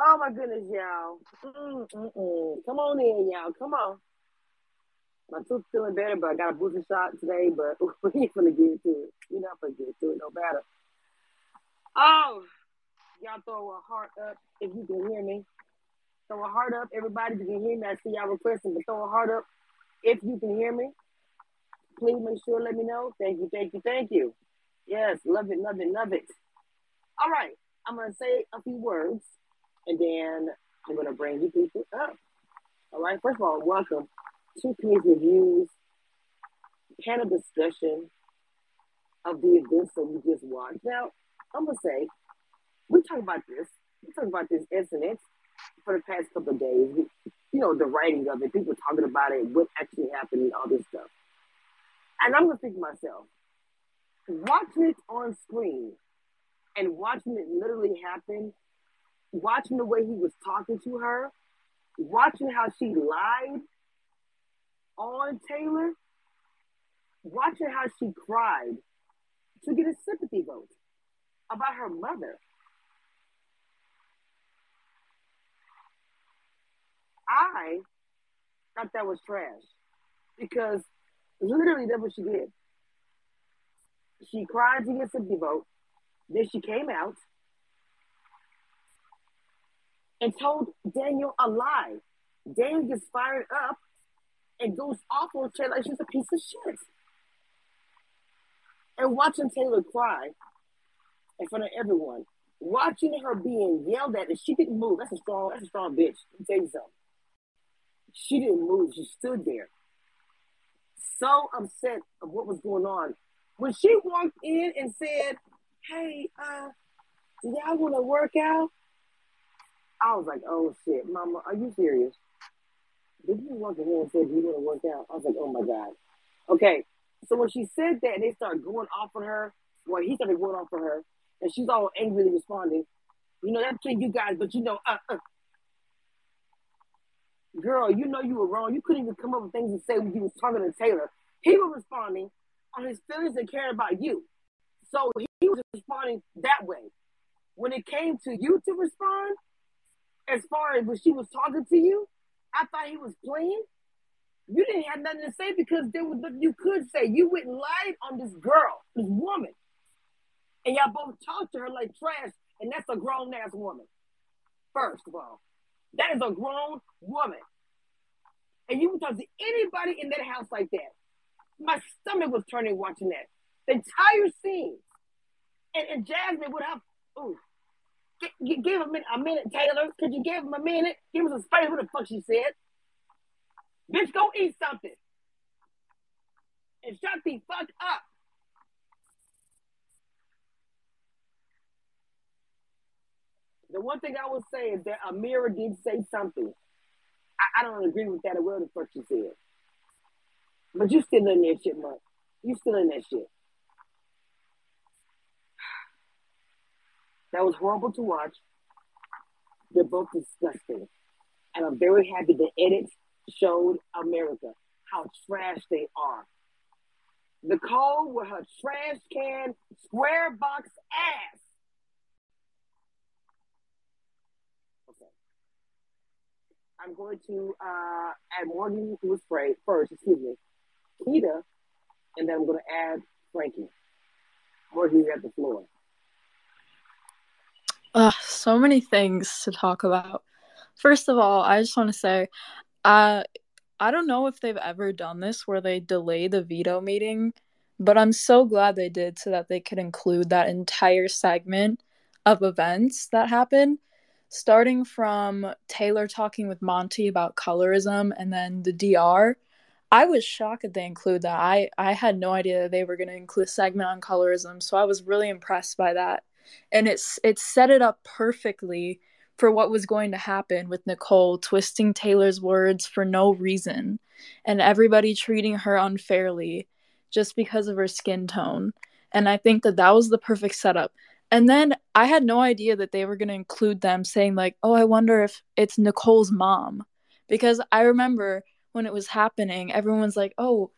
Oh my goodness, y'all. Come on in, y'all. Come on. My tooth's feeling better, but I got a booster shot today, but we ain't gonna get to it. We're not gonna get to it no matter. Oh, y'all throw a heart up if you can hear me. Throw a heart up, everybody. You can hear me, I see y'all requesting, but throw a heart up if you can hear me. Please make sure let me know. Thank you, thank you, thank you. Yes, love it, love it, love it. All right, I'm gonna say a few words, and then I'm gonna bring you people up. All right. First of all, welcome to King's Reviews panel discussion of the events that we just watched. Now, I'm gonna say we talk about this. We talk about this incident for the past couple of days. We, you know, the writing of it, people talking about it, what actually happened, all this stuff. And I'm gonna think to myself, watching it on screen and watching it literally happen, watching the way he was talking to her, watching how she lied on Taylor, watching how she cried to get a sympathy vote about her mother. I thought that was trash because literally that's what she did. She cried to get a sympathy vote. Then she came out and told Daniel a lie. Daniel gets fired up and goes off on Taylor like she's a piece of shit. And watching Taylor cry in front of everyone, watching her being yelled at, and she didn't move. That's a strong, that's a strong bitch. Let me. She didn't move. She stood there, so upset of what was going on. When she walked in and said, "Hey, uh, do y'all want to work out?" I was like, "Oh shit, Mama, are you serious?" Did you walk in here and said you want to work out? I was like, "Oh my god." Okay, so when she said that, and they started going off on her, well, he started going off on her, and she's all angrily responding. You know, that's between you guys, but you know, uh, uh. Girl, you know you were wrong. You couldn't even come up with things to say when you was talking to Taylor. He was responding on his feelings and caring about you. So he was responding that way. When it came to you to respond, as far as when she was talking to you, I thought he was playing. You didn't have nothing to say because there was nothing you could say. You went live on this girl, this woman. And y'all both talked to her like trash, and that's a grown ass woman. First of all, that is a grown woman. And you would talk to anybody in that house like that. My stomach was turning watching that. The entire scene. And, and Jasmine would have, ooh, g- give him a minute, Taylor. Could you give him a minute? Give him some space. What the fuck she said? Bitch, go eat something. And shut the fuck up. The one thing I would say is that Ameerah did say something. I, I don't agree with that or whatever the fuck she said. But you still in that shit, man. You still in that shit. That was horrible to watch. They're both disgusting. And I'm very happy the edits showed America how trash they are. Nicole with her trash can square box ass. Okay. I'm going to uh, add Morgan who was spray first, excuse me, Keita, and then I'm going to add Frankie. Morgan, you have the floor. So many things to talk about. First of all, I just want to say, uh, I don't know if they've ever done this where they delay the veto meeting, but I'm so glad they did so that they could include that entire segment of events that happened, starting from Taylor talking with Monte about colorism and then the DR. I was shocked that they include that. I, I had no idea they were going to include a segment on colorism, so I was really impressed by that. And it's it set it up perfectly for what was going to happen with Nicole twisting Taylor's words for no reason and everybody treating her unfairly just because of her skin tone. And I think that that was the perfect setup. And then I had no idea that they were going to include them saying, like, oh, I wonder if it's Nicole's mom. Because I remember when it was happening, everyone's like, oh,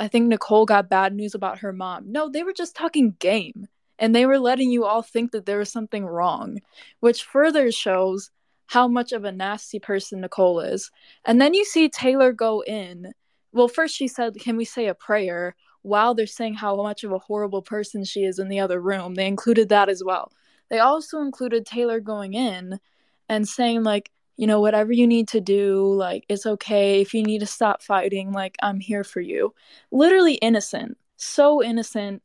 I think Nicole got bad news about her mom. No, they were just talking game and they were letting you all think that there was something wrong, which further shows how much of a nasty person Nicole is. And then you see Taylor go in. Well, first she said, Can we say a prayer? While they're saying how much of a horrible person she is in the other room, they included that as well. They also included Taylor going in and saying, like, you know, whatever you need to do, like, it's okay. If you need to stop fighting, like, I'm here for you. Literally innocent. So innocent.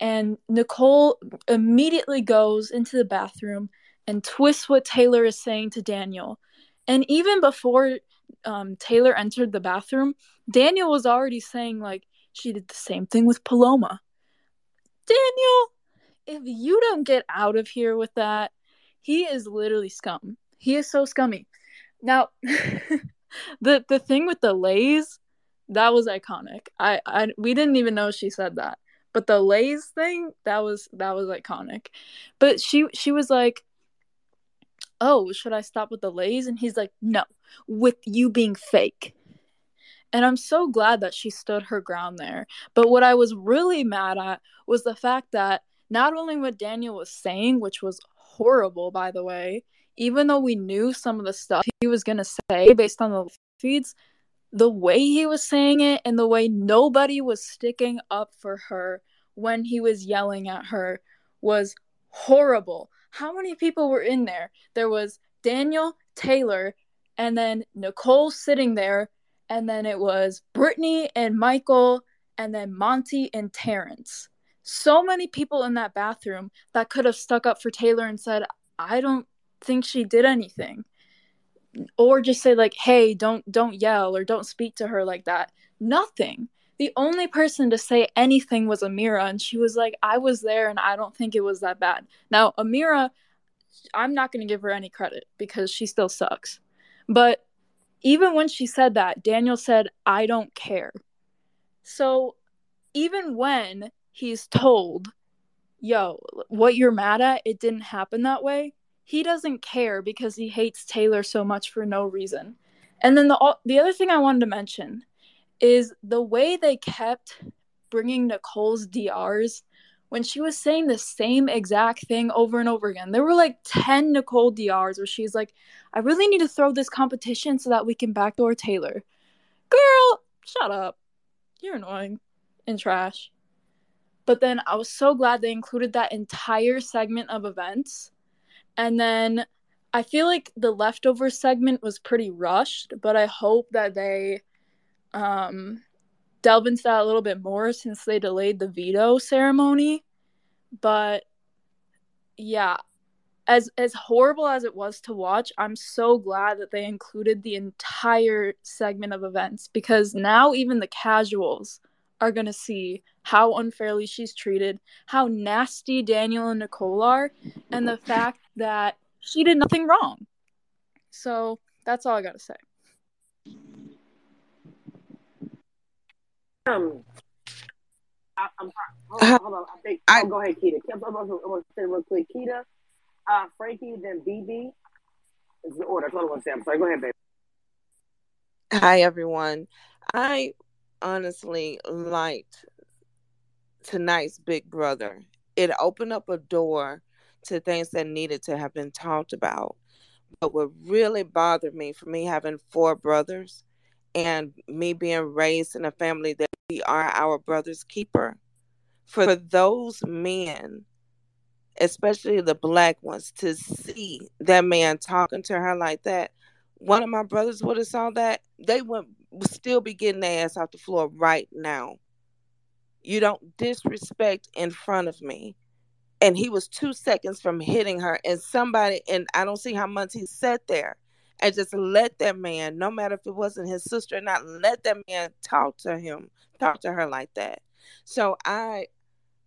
And Nicole immediately goes into the bathroom and twists what Taylor is saying to Daniel. And even before um, Taylor entered the bathroom, Daniel was already saying, like, she did the same thing with Paloma. Daniel, if you don't get out of here with that, he is literally scum. He is so scummy. Now, the the thing with the lays, that was iconic. I, I we didn't even know she said that. But the lays thing, that was that was iconic. But she she was like, oh, should I stop with the lays? And he's like, no, with you being fake. And I'm so glad that she stood her ground there. But what I was really mad at was the fact that not only what Daniel was saying, which was horrible, by the way, even though we knew some of the stuff he was going to say based on the feeds, the way he was saying it and the way nobody was sticking up for her when he was yelling at her was horrible how many people were in there? There was Daniel, Taylor, and then Nicole sitting there, and then it was Brittany and Michael, and then Monte and Terrance. So many people in that bathroom that could have stuck up for Taylor and said, I don't think she did anything. Or just say like, "Hey, don't don't yell or don't speak to her like that." Nothing the only person to say anything was Ameerah and she was like, I was there and I don't think it was that bad. Now, Ameerah I'm not going to give her any credit because she still sucks. But even when she said that, Daniel said, I don't care. So even when he's told, yo, what you're mad at, it didn't happen that way, he doesn't care because he hates Taylor so much for no reason. And then the the other thing I wanted to mention is the way they kept bringing Nicole's DRs when she was saying the same exact thing over and over again. There were like 10 Nicole DRs where she's like, I really need to throw this competition so that we can backdoor Taylor. Girl, shut up. You're annoying and trash. But then I was so glad they included that entire segment of events. And then I feel like the leftover segment was pretty rushed, but I hope that they um, delve into that a little bit more since they delayed the veto ceremony. But yeah, as as horrible as it was to watch, I'm so glad that they included the entire segment of events because now even the casuals are going to see how unfairly she's treated, how nasty Daniel and Nicole are, and the fact that she did nothing wrong. So that's all I got to say. Um, I, am hold on, hold on. I think. I, oh, go ahead, Keita. I'm, I'm, I'm, going to say real quick. Keita, uh, Frankie, then BB. This Is the order. That's what I want to say. I'm sorry. Go ahead, baby. Hi, everyone. I honestly liked tonight's Big Brother. It opened up a door to things that needed to have been talked about. But what really bothered me for me having four brothers and me being raised in a family that we are our brother's keeper. For those men, especially the black ones, to see that man talking to her like that, one of my brothers would have saw that, they would still be getting their ass off the floor right now. You don't disrespect in front of me. And he was two seconds from hitting her, and somebody, and I don't see how much he sat there and just let that man, no matter if it wasn't his sister or not, let that man talk to him, talk to her like that. So I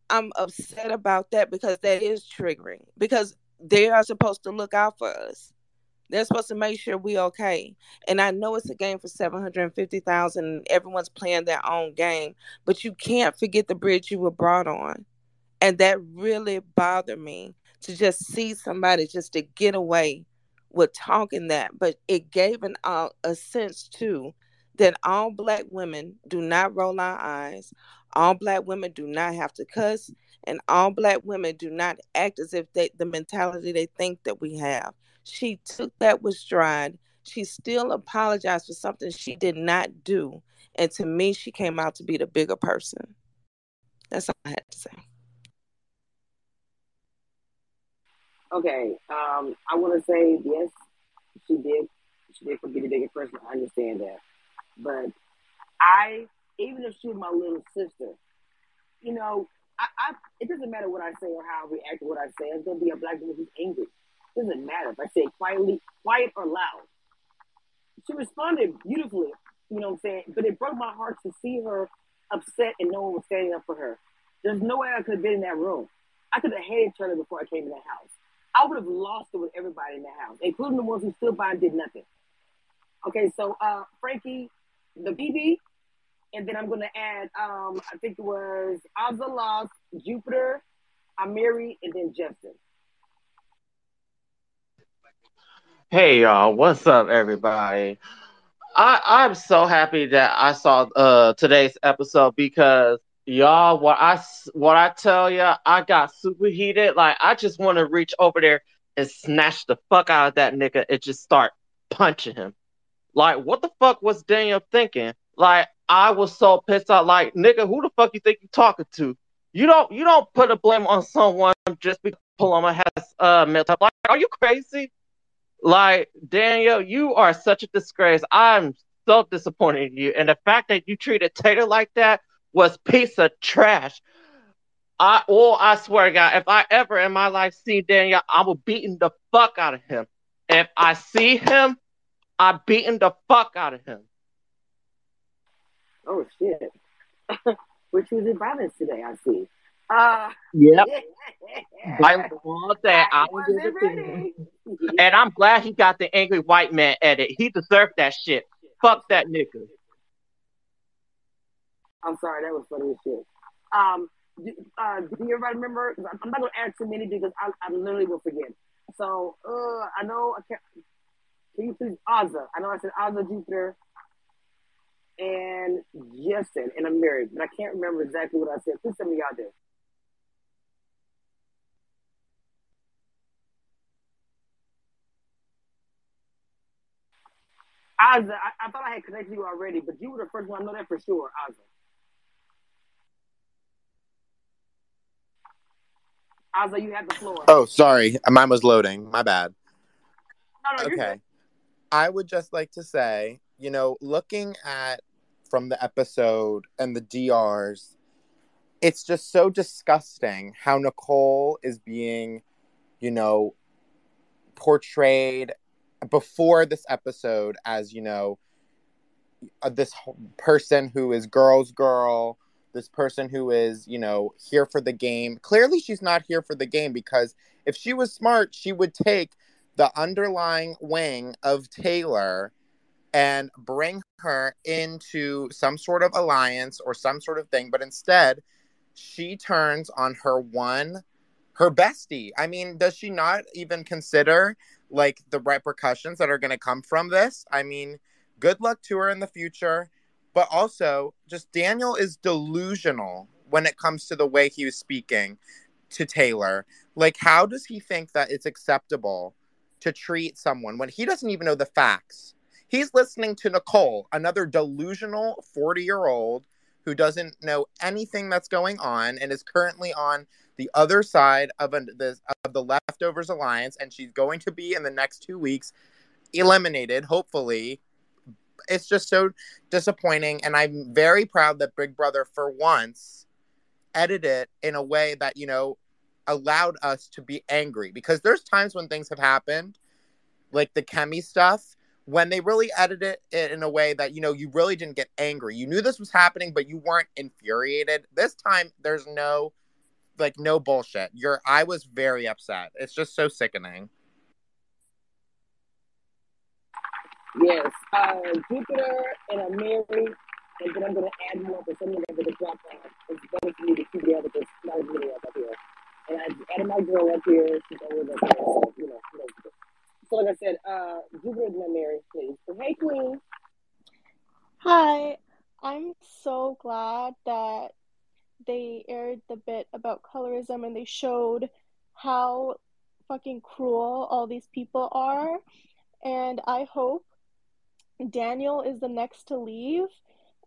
I'm upset about that because that is triggering because they are supposed to look out for us. They're supposed to make sure we okay. And I know it's a game for 750,000 and everyone's playing their own game, but you can't forget the bridge you were brought on. And that really bothered me to just see somebody just to get away with talking that, but it gave an uh, a sense too that all black women do not roll our eyes, all black women do not have to cuss, and all black women do not act as if they the mentality they think that we have. She took that with stride. She still apologized for something she did not do. And to me, she came out to be the bigger person. That's all I had to say. Okay, um, I want to say yes, she did. She did be the bigger person. I understand that, but I, even if she was my little sister, you know, I, I it doesn't matter what I say or how I react to what I say. It's gonna be a black woman who's angry. Doesn't matter if I say quietly, quiet or loud. She responded beautifully, you know what I'm saying? But it broke my heart to see her upset and no one was standing up for her. There's no way I could have been in that room. I could have hated Turner before I came in that house. I would have lost it with everybody in the house, including the ones who stood by and did nothing. Okay, so uh, Frankie, the BB, and then I'm going to add, um, I think it was Azza Jupiter, Amiri, and then Justin. Hey y'all, what's up, everybody? I I'm so happy that I saw uh today's episode because y'all what i what i tell you i got super heated. Like i just want to reach over there and snatch the fuck out of that nigga and just start punching him. Like what the fuck was daniel thinking? Like i was so pissed out like nigga who the fuck you think you talking to? You don't you don't put a blame on someone just because paloma has uh mental like are you crazy like daniel you are such a disgrace i'm so disappointed in you and the fact that you treated taylor like that was piece of trash. I oh, I swear to God, if I ever in my life see Daniel, I will beating the fuck out of him. If I see him, I'm beating the fuck out of him. Oh shit. Which was in violence today, I see. Uh yep. I all that I was ready. And I'm glad he got the angry white man edit. He deserved that shit. Fuck that nigga. I'm sorry, that was funny as shit. Um, do, uh, do you everybody remember? I'm not gonna add too many because I, I literally will forget. So, uh, I know I can't. Can you please Azza? I know I said Azza Jupiter and Justin, and I'm married, but I can't remember exactly what I said. Please tell me y'all did. Azza, I, I, thought I had connected you already, but you were the first one. I know that for sure, Azza. Azza, you have the floor. Oh, sorry. Mine was loading. My bad. No, no, okay. I would just like to say, you know, looking at from the episode and the DRs, it's just so disgusting how Nicole is being, you know, portrayed before this episode as, you know, uh, this person who is girl's girl this person who is, you know, here for the game. Clearly, she's not here for the game because if she was smart, she would take the underlying wing of Taylor and bring her into some sort of alliance or some sort of thing. But instead, she turns on her one, her bestie. I mean, does she not even consider like the repercussions that are going to come from this? I mean, good luck to her in the future but also just Daniel is delusional when it comes to the way he was speaking to Taylor. Like, how does he think that it's acceptable to treat someone when he doesn't even know the facts? He's listening to Nicole, another delusional 40 year old who doesn't know anything that's going on and is currently on the other side of, a, the, of the Leftovers Alliance. And she's going to be in the next two weeks eliminated, hopefully, it's just so disappointing. And I'm very proud that Big Brother, for once, edited it in a way that, you know, allowed us to be angry because there's times when things have happened, like the Kemi stuff, when they really edited it in a way that, you know, you really didn't get angry. You knew this was happening, but you weren't infuriated. This time, there's no, like, no bullshit. You're, I was very upset. It's just so sickening. Yes, uh, Jupiter and a Mary, and then I'm going to add more for some of them to drop off. It's better for me to keep the other because not as many up here. And I added my girl up here. She's always up here. So, you know, you know. So, like I said, uh, Jupiter and a Mary, please. So, hey, Queen. Hi. I'm so glad that they aired the bit about colorism and they showed how fucking cruel all these people are. And I hope Daniel is the next to leave.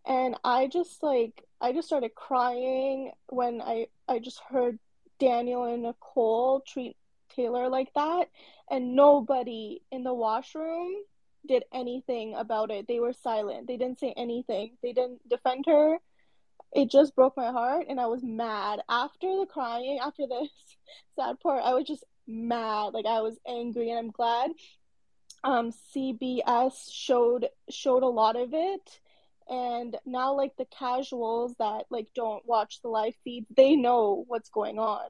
And I just like I just started crying when I I just heard Daniel and Nicole treat Taylor like that and nobody in the washroom did anything about it. They were silent. They didn't say anything. They didn't defend her. It just broke my heart and I was mad. After the crying, after this sad part, I was just mad. Like I was angry and I'm glad um CBS showed showed a lot of it and now like the casuals that like don't watch the live feed they know what's going on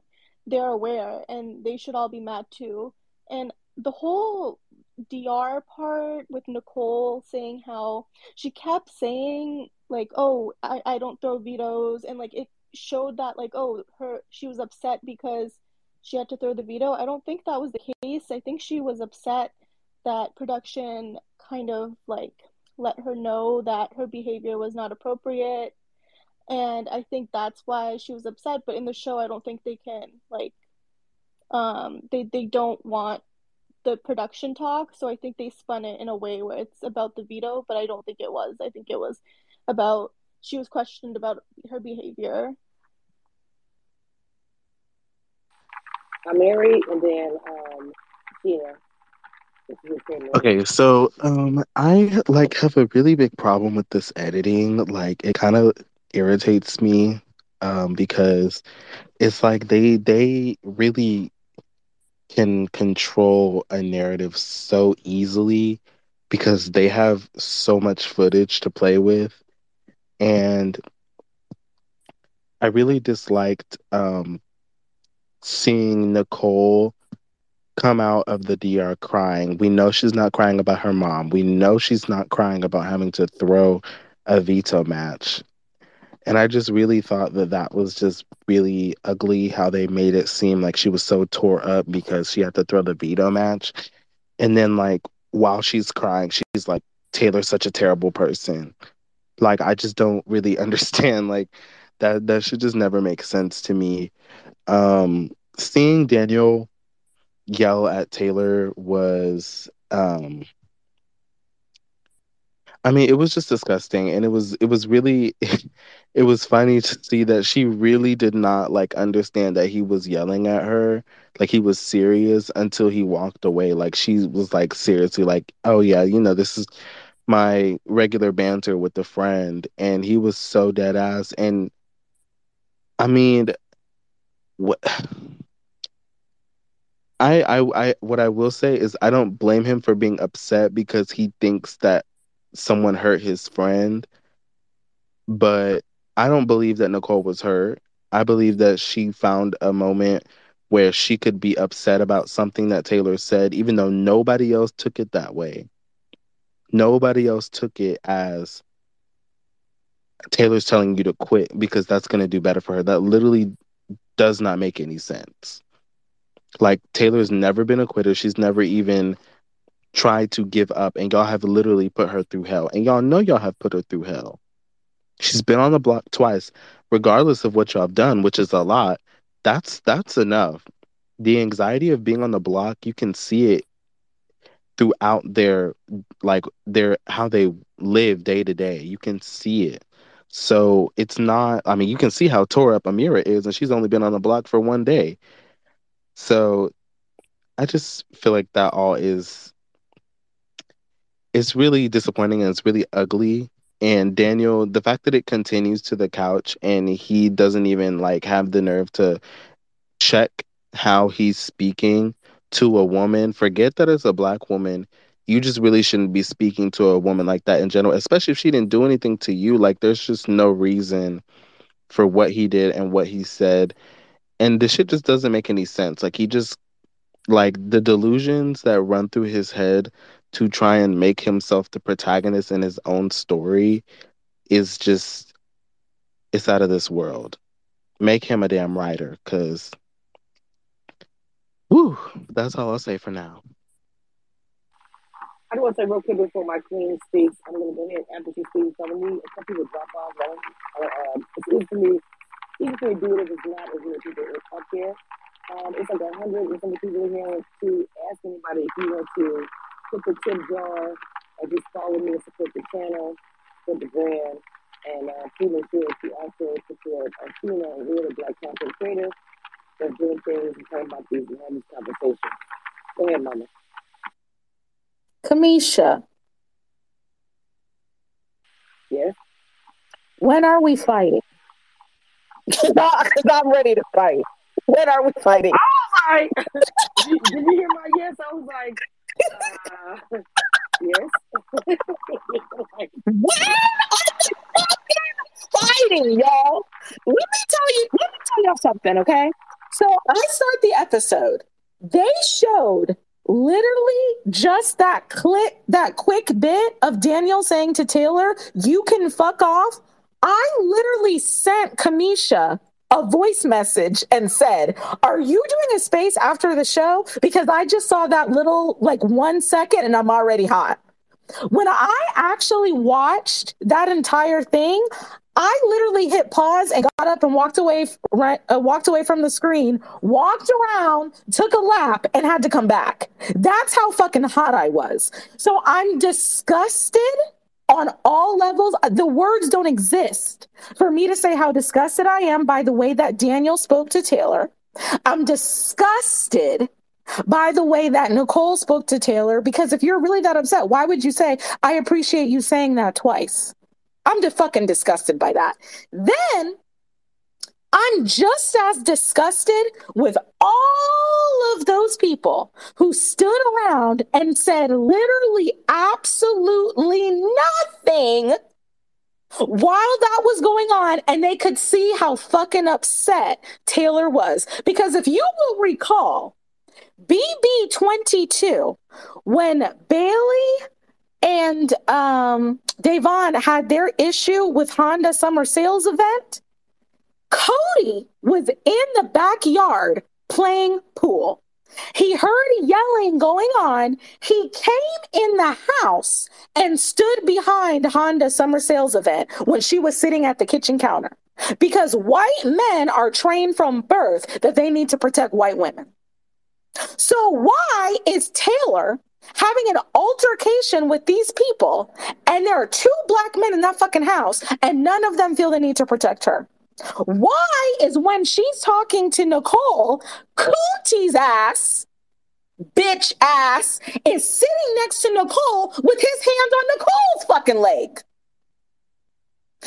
they're aware and they should all be mad too and the whole dr part with nicole saying how she kept saying like oh i, I don't throw vetoes and like it showed that like oh her she was upset because she had to throw the veto. I don't think that was the case. I think she was upset that production kind of like let her know that her behavior was not appropriate and i think that's why she was upset. But in the show i don't think they can like um they they don't want the production talk so i think they spun it in a way where it's about the veto but i don't think it was. I think it was about she was questioned about her behavior I'm married, and then um, Tina. Okay, so um I like have a really big problem with this editing. Like it kind of irritates me um because it's like they they really can control a narrative so easily because they have so much footage to play with and I really disliked um seeing Nicole come out of the DR crying. We know she's not crying about her mom. We know she's not crying about having to throw a veto match. And I just really thought that that was just really ugly how they made it seem like she was so tore up because she had to throw the veto match. And then, like, while she's crying, she's like, Taylor's such a terrible person. Like, I just don't really understand. Like, that, that should just never make sense to me. Um, seeing Daniel yell at Taylor was um I mean, it was just disgusting and it was it was really it was funny to see that she really did not like understand that he was yelling at her. Like he was serious until he walked away. Like she was like seriously like, "Oh yeah, you know, this is my regular banter with a friend." And he was so dead ass and I mean, what I, I, I, what I will say is I don't blame him for being upset because he thinks that someone hurt his friend. But I don't believe that Nicole was hurt. I believe that she found a moment where she could be upset about something that Taylor said, even though nobody else took it that way. Nobody else took it as Taylor's telling you to quit because that's going to do better for her. That literally does not make any sense. Like Taylor's never been a quitter. She's never even tried to give up, and y'all have literally put her through hell. And y'all know y'all have put her through hell. She's been on the block twice, regardless of what y'all have done, which is a lot. That's that's enough. The anxiety of being on the block, you can see it throughout their like their how they live day to day. You can see it. So it's not I mean, you can see how tore up Ameerah is, and she's only been on the block for one day. So I just feel like that all is it's really disappointing and it's really ugly. And Daniel, the fact that it continues to the couch and he doesn't even like have the nerve to check how he's speaking to a woman, forget that it's a black woman. You just really shouldn't be speaking to a woman like that in general, especially if she didn't do anything to you. Like, there's just no reason for what he did and what he said and the shit just doesn't make any sense. Like he just like the delusions that run through his head to try and make himself the protagonist in his own story is just it's out of this world. Make him a damn writer, cause that's all I'll say for now. I just want to say real quick before my queen speaks. I'm going to go ahead after she speaks. I'm going to need people drop off. Uh, it's easy for me easy for me to do it if it's not as many people up here. Um, it's like a hundred and some people in here to ask anybody if you want to put the tip jar or just follow me and support the channel, support the brand, and uh, please make sure to also support our female and real black content creator that's doing things and talking about these and having these conversations. Go ahead, Mama. Cameshia, Yes. when are we fighting? Because I'm ready to fight. When are we fighting? Sorry. did, you, did you hear my yes? I was like, uh, yes. Like, When are we fucking fighting, y'all? Let me tell you, let me tell y'all something, okay? So I start the episode. They showed literally just that clip, that quick bit of Daniel saying to Taylor, you can fuck off. I literally sent Cameshia a voice message and said, Are you doing a space after the show? Because I just saw that little like one second and I'm already hot. When I actually watched that entire thing, I literally hit pause and got up and walked away, uh, walked away from the screen, walked around, took a lap, and had to come back. That's how fucking hot I was. So I'm disgusted on all levels. The words don't exist for me to say how disgusted I am by the way that Daniel spoke to Taylor. I'm disgusted by the way that Nicole spoke to Taylor because if you're really that upset, why would you say, I appreciate you saying that twice? I'm fucking disgusted by that. Then I'm just as disgusted with all of those people who stood around and said literally absolutely nothing while that was going on, and they could see how fucking upset Taylor was. Because if you will recall, BB22, when Bailey and um, Da'Vonne had their issue with Honda Summer Sales event, Cody was in the backyard playing pool. He heard yelling going on. He came in the house and stood behind Honda Summer Sales event when she was sitting at the kitchen counter because white men are trained from birth that they need to protect white women. So, why is Taylor having an altercation with these people and there are two black men in that fucking house and none of them feel the need to protect her? Why is when she's talking to Nicole, Cootie's ass, bitch ass, is sitting next to Nicole with his hands on Nicole's fucking leg?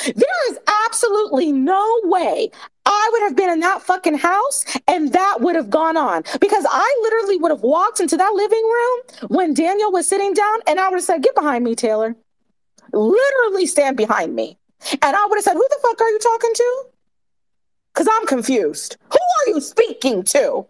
There is absolutely no way I would have been in that fucking house and that would have gone on because I literally would have walked into that living room when Daniel was sitting down and I would have said, Get behind me, Taylor. Literally stand behind me. And I would have said, Who the fuck are you talking to? Because I'm confused. Who are you speaking to?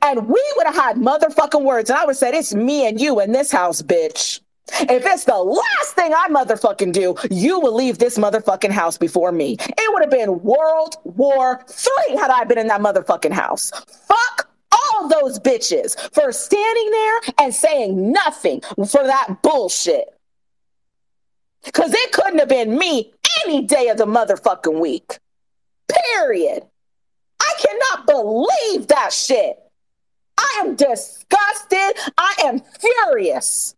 And we would have had motherfucking words. And I would have said, It's me and you in this house, bitch. If it's the last thing I motherfucking do, you will leave this motherfucking house before me. It would have been World War Three had I been in that motherfucking house. Fuck all those bitches for standing there and saying nothing for that bullshit. Because it couldn't have been me any day of the motherfucking week. Period. I cannot believe that shit. I am disgusted. I am furious.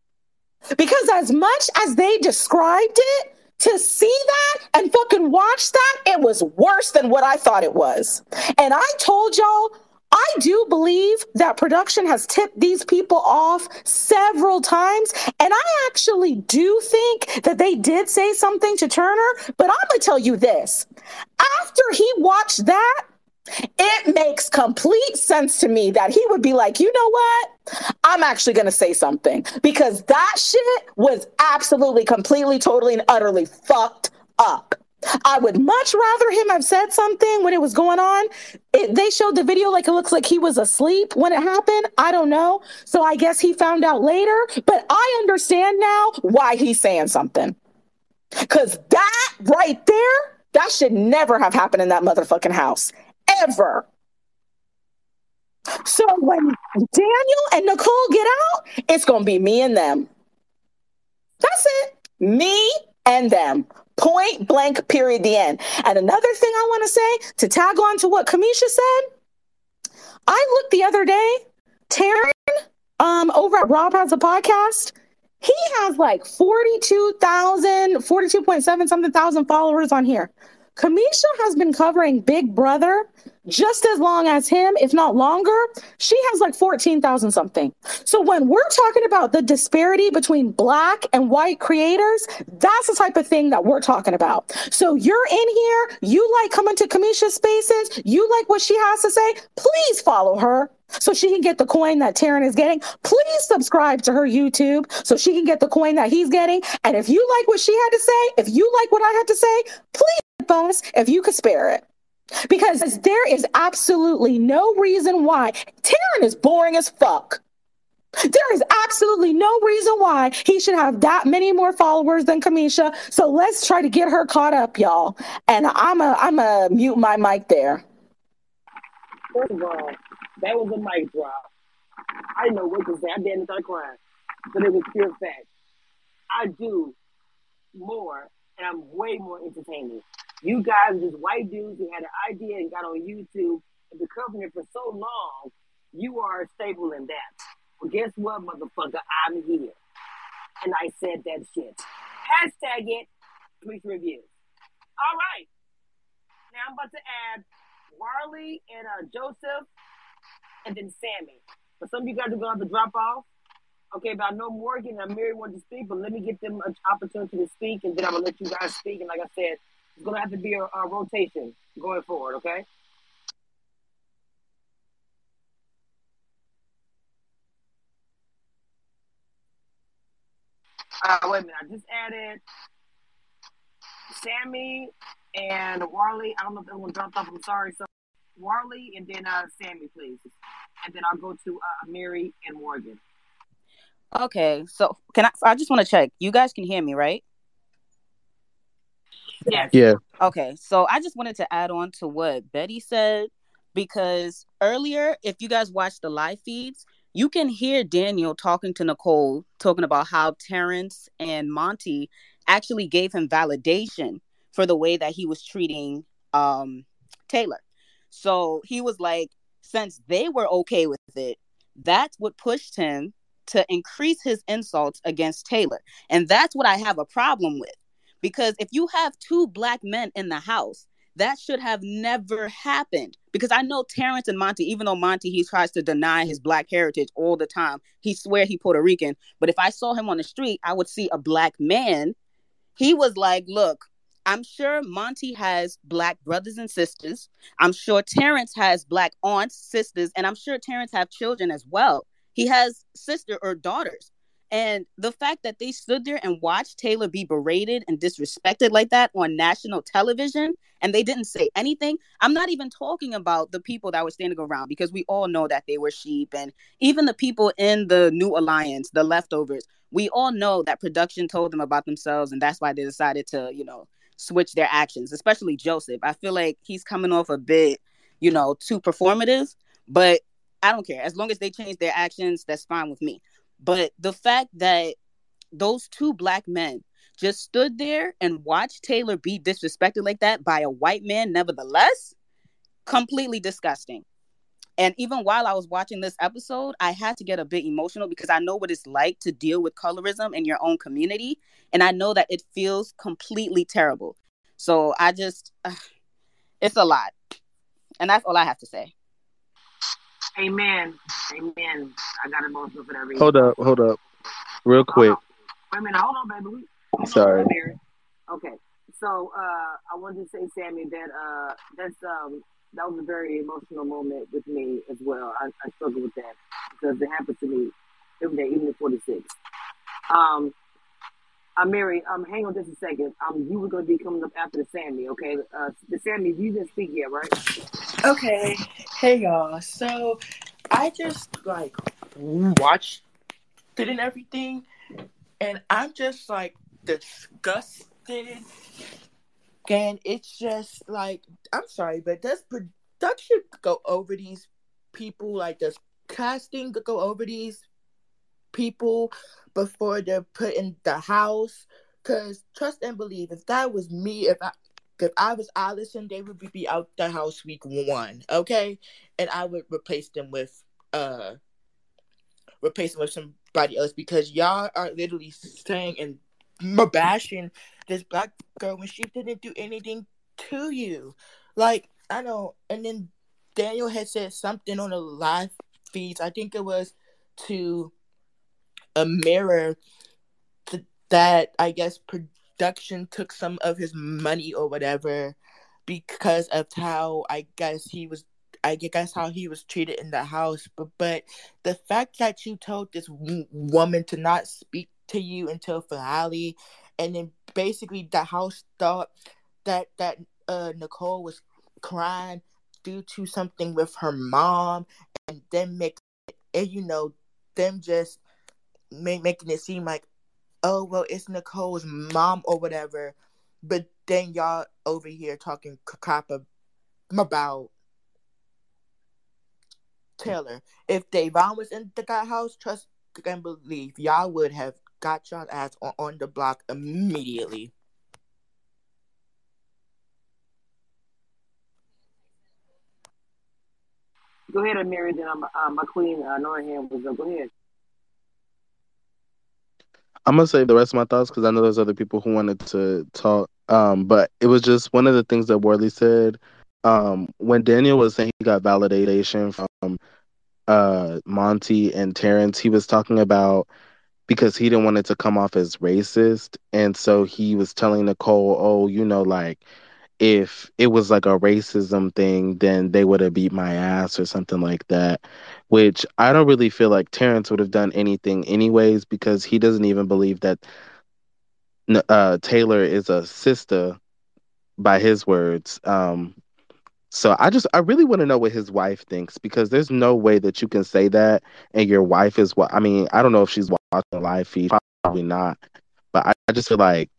Because as much as they described it, to see that and fucking watch that, it was worse than what I thought it was. And I told y'all, I do believe that production has tipped these people off several times. And I actually do think that they did say something to Turner. But I'm going to tell you this after he watched that, it makes complete sense to me that he would be like, you know what? I'm actually going to say something because that shit was absolutely, completely, totally, and utterly fucked up. I would much rather him have said something when it was going on. It, they showed the video like it looks like he was asleep when it happened. I don't know. So I guess he found out later, but I understand now why he's saying something. Because that right there, that should never have happened in that motherfucking house ever. So when Daniel and Nicole get out, it's going to be me and them. That's it. Me and them. Point blank, period, the end. And another thing I want to say to tag on to what Cameshia said, I looked the other day, Taran, um, over at Rob has a podcast. He has like 42,000, 42.7 something thousand followers on here. Cameshia has been covering Big Brother just as long as him, if not longer. She has like 14,000 something. So when we're talking about the disparity between black and white creators, that's the type of thing that we're talking about. So you're in here, you like coming to Cameshia's spaces, you like what she has to say, please follow her so she can get the coin that Taran is getting. Please subscribe to her YouTube so she can get the coin that he's getting. And if you like what she had to say, if you like what I had to say, please us if you could spare it. Because there is absolutely no reason why Taran is boring as fuck. There is absolutely no reason why he should have that many more followers than Cameshia. So let's try to get her caught up, y'all. And I'm a I'm a mute my mic there. First of all, that was a mic drop. I know what to say. I didn't start crying, but it was pure fact. I do more, and I'm way more entertaining. You guys, just white dudes who had an idea and got on YouTube and covering it for so long, you are a staple in that. Well, guess what, motherfucker? I'm here. And I said that shit. Hashtag it, please review. All right. Now I'm about to add Warley and uh, Joseph and then Sammy. But some of you guys are going to have to drop off. Okay, but I know Morgan and Mary want to speak, but let me get them an opportunity to speak, and then I'm going to let you guys speak. And like I said, it's going to have to be a, a rotation going forward, okay? Uh, wait a minute. I just added Sammy and Warley. I don't know if anyone dropped off. I'm sorry. So Warley and then uh, Sammy, please. And then I'll go to uh, Mary and Morgan. Okay. So can I? I just want to check. You guys can hear me, right? Yes. Yeah. Okay, so I just wanted to add on to what Betty said because earlier, if you guys watch the live feeds, you can hear Daniel talking to Nicole, talking about how Terrance and Monte actually gave him validation for the way that he was treating um, Taylor. So he was like, since they were okay with it, that's what pushed him to increase his insults against Taylor. And that's what I have a problem with because if you have two black men in the house, that should have never happened. Because I know Terrance and Monte, even though Monte he tries to deny his black heritage all the time, he swear he Puerto Rican. But if I saw him on the street, I would see a black man. He was like, "Look, I'm sure Monte has black brothers and sisters. I'm sure Terrance has black aunts, sisters, and I'm sure Terrance have children as well. He has sister or daughters. And the fact that they stood there and watched Taylor be berated and disrespected like that on national television and they didn't say anything. I'm not even talking about the people that were standing around because we all know that they were sheep. And even the people in the new alliance, the leftovers, we all know that production told them about themselves. And that's why they decided to, you know, switch their actions, especially Joseph. I feel like he's coming off a bit, you know, too performative, but I don't care. As long as they change their actions, that's fine with me. But the fact that those two black men just stood there and watched Taylor be disrespected like that by a white man, nevertheless, completely disgusting. And even while I was watching this episode, I had to get a bit emotional because I know what it's like to deal with colorism in your own community. And I know that it feels completely terrible. So I just, uh, it's a lot. And that's all I have to say. Amen. Amen. I got emotional for that reason. Hold up, hold up, real quick. Wait a minute. Hold on, baby. Hold Sorry. Okay. So uh, I wanted to say, Sammy, that uh, that's um, that was a very emotional moment with me as well. I, I struggle with that because it happened to me every day, even at 46. Um, uh, Mary, um, hang on just a second. Um, you were going to be coming up after the Sammy, okay? Uh, the Sammy, you didn't speak yet, right? Okay. Hey y'all. So I just like watched it and everything, and I'm just like disgusted. And it's just like I'm sorry, but does production go over these people? Like does casting go over these people before they're put in the house? Cause trust and believe, if that was me, if I if I was Allison, they would be out the house week one, okay? And I would replace them with uh replace them with somebody else because y'all are literally saying and bashing this black girl when she didn't do anything to you. Like, I know, and then Daniel had said something on the live feeds. I think it was to a mirror to, that I guess production took some of his money or whatever because of how I guess he was I guess how he was treated in the house. But but the fact that you told this w- woman to not speak to you until finale and then basically the house thought that that uh Nicole was crying due to something with her mom and then make and you know them just make, making it seem like oh well it's Nicole's mom or whatever but then y'all over here talking crap about Taylor. If Da'Vonne was in the house, trust and believe y'all would have got y'all ass on, on the block immediately. Go ahead, Mary. Then I'm, uh, my queen, uh, Norham, was up. Go ahead. I'm gonna save the rest of my thoughts because I know there's other people who wanted to talk. Um, but it was just one of the things that Worley said. Um, when Daniel was saying he got validation from uh Monte and Terrance, he was talking about because he didn't want it to come off as racist, and so he was telling Nicole, "Oh, you know, like if it was like a racism thing, then they would have beat my ass or something like that. Which I don't really feel like Terrance would have done anything anyways because he doesn't even believe that uh, Taylor is a sister by his words. Um, so I just I really want to know what his wife thinks because there's no way that you can say that and your wife is what I mean I don't know if she's watching live feed probably not, but I, I just feel like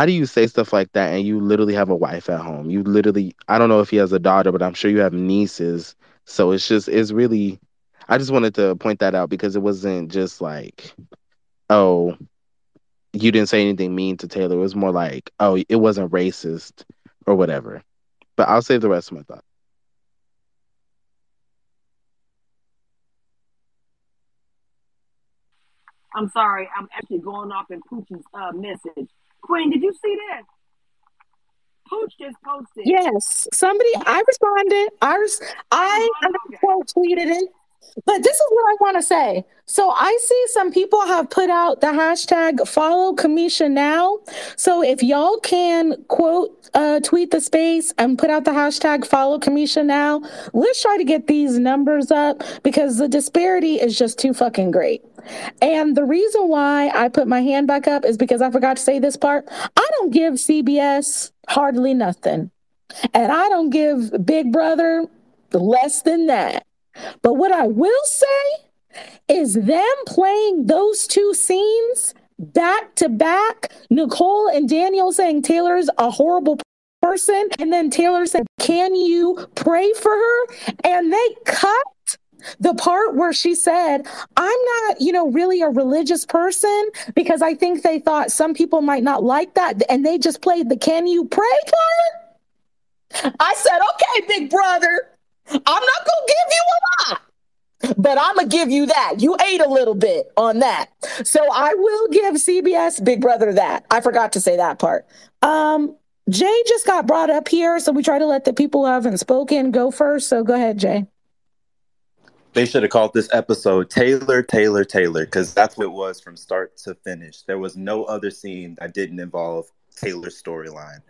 how do you say stuff like that and you literally have a wife at home you literally i don't know if he has a daughter but i'm sure you have nieces so it's just it's really i just wanted to point that out because it wasn't just like oh you didn't say anything mean to taylor it was more like oh it wasn't racist or whatever but i'll save the rest of my thoughts. I'm sorry. I'm actually going off in Pooch's uh, message. Queen, did you see that? Pooch just posted. Yes, somebody. I responded. I res- I, I quote tweeted it. But this is what I want to say. So I see some people have put out the hashtag follow Cameshia now. So if y'all can quote uh, tweet the space and put out the hashtag follow Cameshia now, let's try to get these numbers up because the disparity is just too fucking great. And the reason why I put my hand back up is because I forgot to say this part. I don't give CBS hardly nothing. And I don't give Big Brother less than that. But what I will say is them playing those two scenes back to back, Nicole and Daniel saying Taylor's a horrible person, and then Taylor said, Can you pray for her? And they cut the part where she said, I'm not, you know, really a religious person because I think they thought some people might not like that. And they just played the can you pray part. I said, okay, big brother, I'm not going to give you a lot but I'm gonna give you that. You ate a little bit on that, so I will give CBS Big Brother that. I forgot to say that part. Um, Jay just got brought up here, so we try to let the people who haven't spoken go first. So go ahead, Jay. They should have called this episode Taylor, Taylor, Taylor, because that's what it was from start to finish. There was no other scene that didn't involve Taylor's storyline.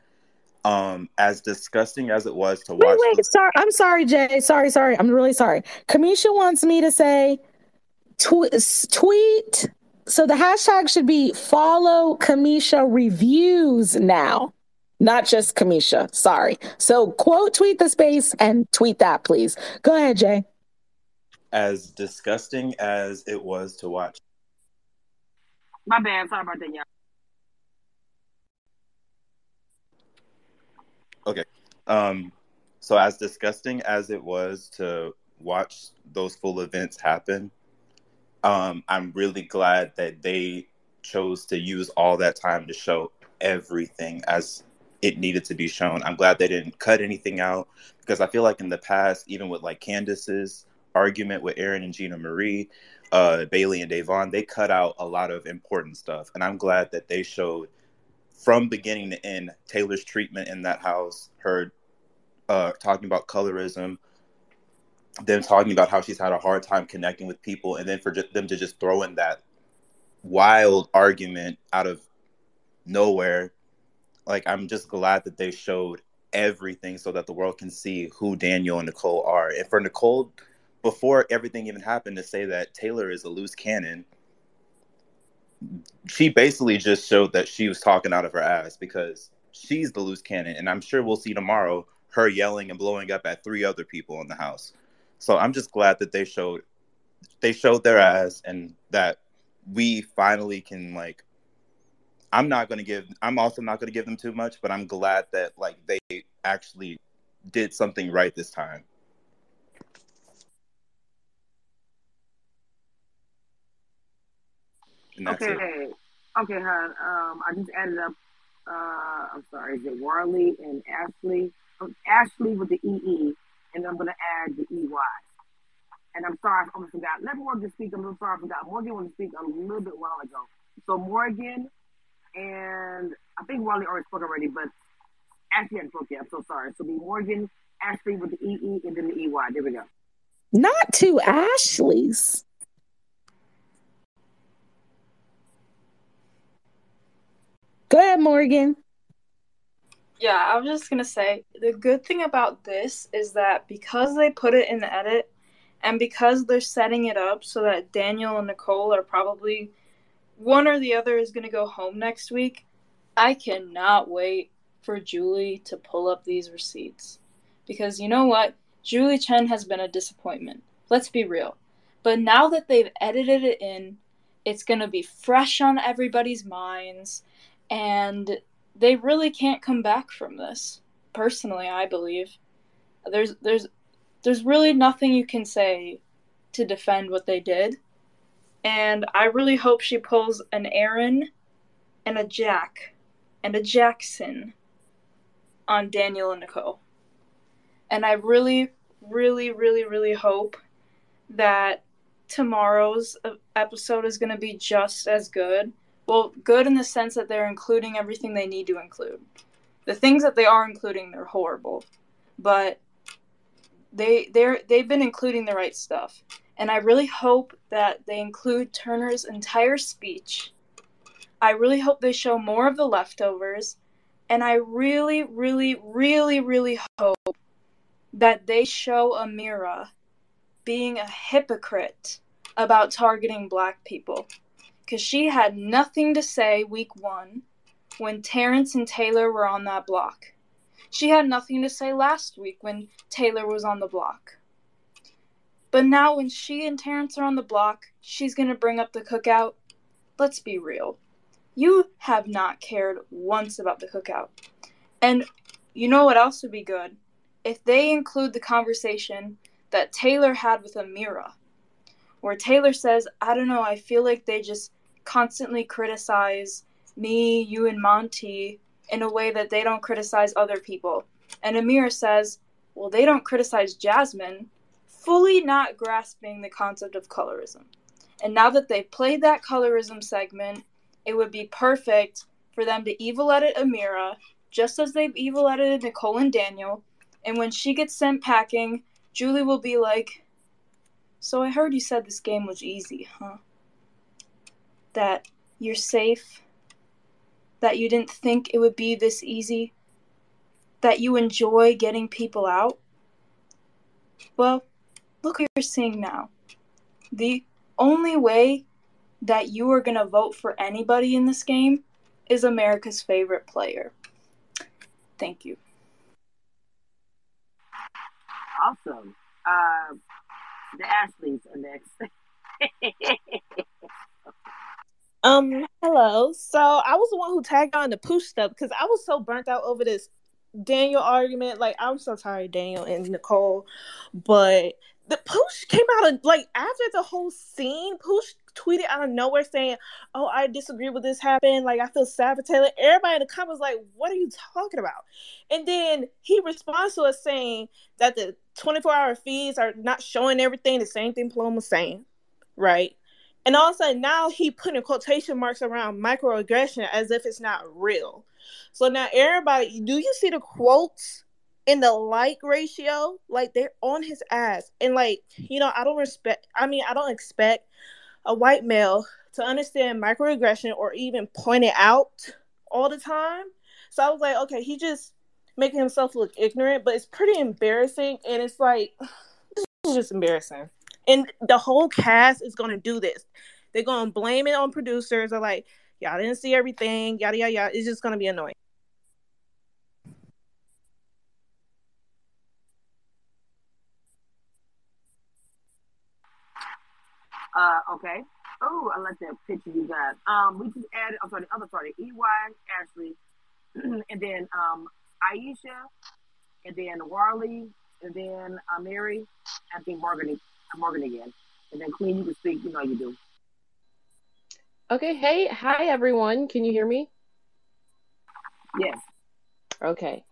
Um as disgusting as it was to wait, watch wait the- sorry i'm sorry jay. Sorry sorry. I'm really sorry. Cameshia wants me to say tw- tweet. So the hashtag should be follow Cameshia reviews now not just Cameshia. sorry. So quote tweet the space and tweet that please. Go ahead jay as disgusting as it was to watch My bad. Sorry about that, y'all. Okay. Um, so as disgusting as it was to watch those full events happen, um, I'm really glad that they chose to use all that time to show everything as it needed to be shown. I'm glad they didn't cut anything out because I feel like in the past, even with like Candace's argument with Aaryn and GinaMarie, uh, Bayleigh and Da'Vonne, they cut out a lot of important stuff. And I'm glad that they showed from beginning to end Taylor's treatment in that house, her uh, talking about colorism, them talking about how she's had a hard time connecting with people, and then for them to just throw in that wild argument out of nowhere. Like, I'm just glad that they showed everything so that the world can see who Daniel and Nicole are. And for Nicole, before everything even happened, to say that Taylor is a loose cannon, she basically just showed that she was talking out of her ass because she's the loose cannon. And I'm sure we'll see tomorrow her yelling and blowing up at three other people in the house. So I'm just glad that they showed they showed their ass and that we finally can like I'm not going to give I'm also not going to give them too much, but I'm glad that like they actually did something right this time. Okay, it. okay, hon. Um, I just added up. Uh, I'm sorry, is it Warley and Ashley? Um, Ashley with the EE, and I'm gonna add the EY. And I'm sorry, I almost forgot. Let Morgan speak. I'm so sorry, I forgot. Morgan wanted to speak a little bit while ago. So Morgan and I think Warley already spoke already, but Ashley hadn't spoke yet. I'm so sorry. So be Morgan, Ashley with the EE, and then the EY. There we go. Not two Ashleys. Go ahead, Morgan. Yeah, I was just gonna say the good thing about this is that because they put it in the edit and because they're setting it up so that Daniel and Nicole are probably one or the other is gonna go home next week, I cannot wait for Julie to pull up these receipts. Because you know what? Julie Chen has been a disappointment. Let's be real. But now that they've edited it in, it's gonna be fresh on everybody's minds and they really can't come back from this. Personally, I believe there's there's there's really nothing you can say to defend what they did. And I really hope she pulls an Aaryn and a Jack and a Jackson on Daniel and Nicole. And I really, really, really, really hope that tomorrow's episode is going to be just as good well, good in the sense that they're including everything they need to include. The things that they are including, they're horrible, but they they're they've been including the right stuff. And I really hope that they include Turner's entire speech. I really hope they show more of the leftovers. And I really, really, really, really hope that they show Ameerah being a hypocrite about targeting black people because she had nothing to say week one when Terrance and Taylor were on that block. She had nothing to say last week when Taylor was on the block. But now, when she and Terrance are on the block, she's going to bring up the cookout. Let's be real. You have not cared once about the cookout. And you know what else would be good? If they include the conversation that Taylor had with Ameerah, where Taylor says, I don't know, I feel like they just constantly criticize me, you, and Monte in a way that they don't criticize other people. And Ameerah says, well, they don't criticize Jasmine, fully not grasping the concept of colorism. And now that they've played that colorism segment, it would be perfect for them to evil edit Ameerah, just as they've evil edited Nicole and Daniel. And when she gets sent packing, Julie will be like, So I heard you said this game was easy, huh? That you're safe, that you didn't think it would be this easy, that you enjoy getting people out? Well, look what you're seeing now. The only way that you are going to vote for anybody in this game is America's favorite player. Thank you. Awesome. Uh, the Ashleys are next. Um, hello. So I was the one who tagged on the push stuff because I was so burnt out over this Daniel argument. Like I'm so tired Daniel and Nicole, but the push came out of like after the whole scene. Push tweeted out of nowhere saying, "Oh, I disagree with this happened. Like I feel Taylor." Everybody in the comments like, "What are you talking about?" And then he responds to us saying that the 24 hour feeds are not showing everything. The same thing was saying, right? And all of a sudden now he putting quotation marks around microaggression as if it's not real. So now everybody, do you see the quotes in the like ratio? Like they're on his ass. And like, you know, I don't respect I mean, I don't expect a white male to understand microaggression or even point it out all the time. So I was like, okay, he just making himself look ignorant, but it's pretty embarrassing and it's like this is just embarrassing. And the whole cast is gonna do this. They're gonna blame it on producers. They're like, y'all didn't see everything, yada yada yada. It's just gonna be annoying. Uh, okay. Oh, I like that picture you got. Um, we just added. I'm sorry, the other party. EY, Ashley, and then um, Aisha, and then Warley, and then uh, Mary. I think Morgan, Morgan again, and then Queen. You can speak. You know you do. Okay, hey, hi everyone. Can you hear me? Yes. Okay.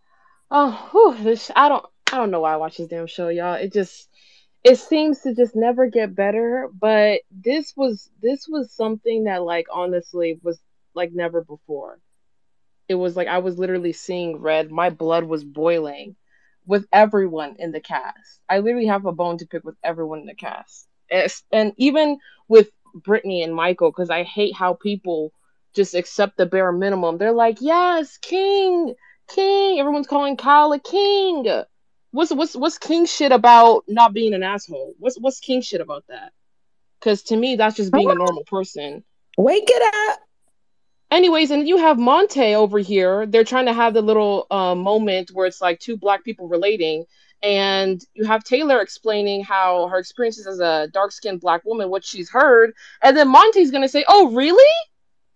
Oh, whew, this I don't I don't know why I watch this damn show, y'all. It just it seems to just never get better, but this was this was something that like honestly was like never before. It was like I was literally seeing red. My blood was boiling with everyone in the cast. I literally have a bone to pick with everyone in the cast. And even with Brittany and Michael, because I hate how people just accept the bare minimum. They're like, yes, king, king. Everyone's calling Kyle a king. What's what's what's king shit about not being an asshole? What's what's king shit about that? Because to me, that's just being a normal person. Wake it up. Anyways, and you have Monte over here. They're trying to have the little uh, moment where it's like two black people relating, and you have Taylor explaining how her experiences as a dark skinned black woman, what she's heard, and then Monte's gonna say, "Oh, really?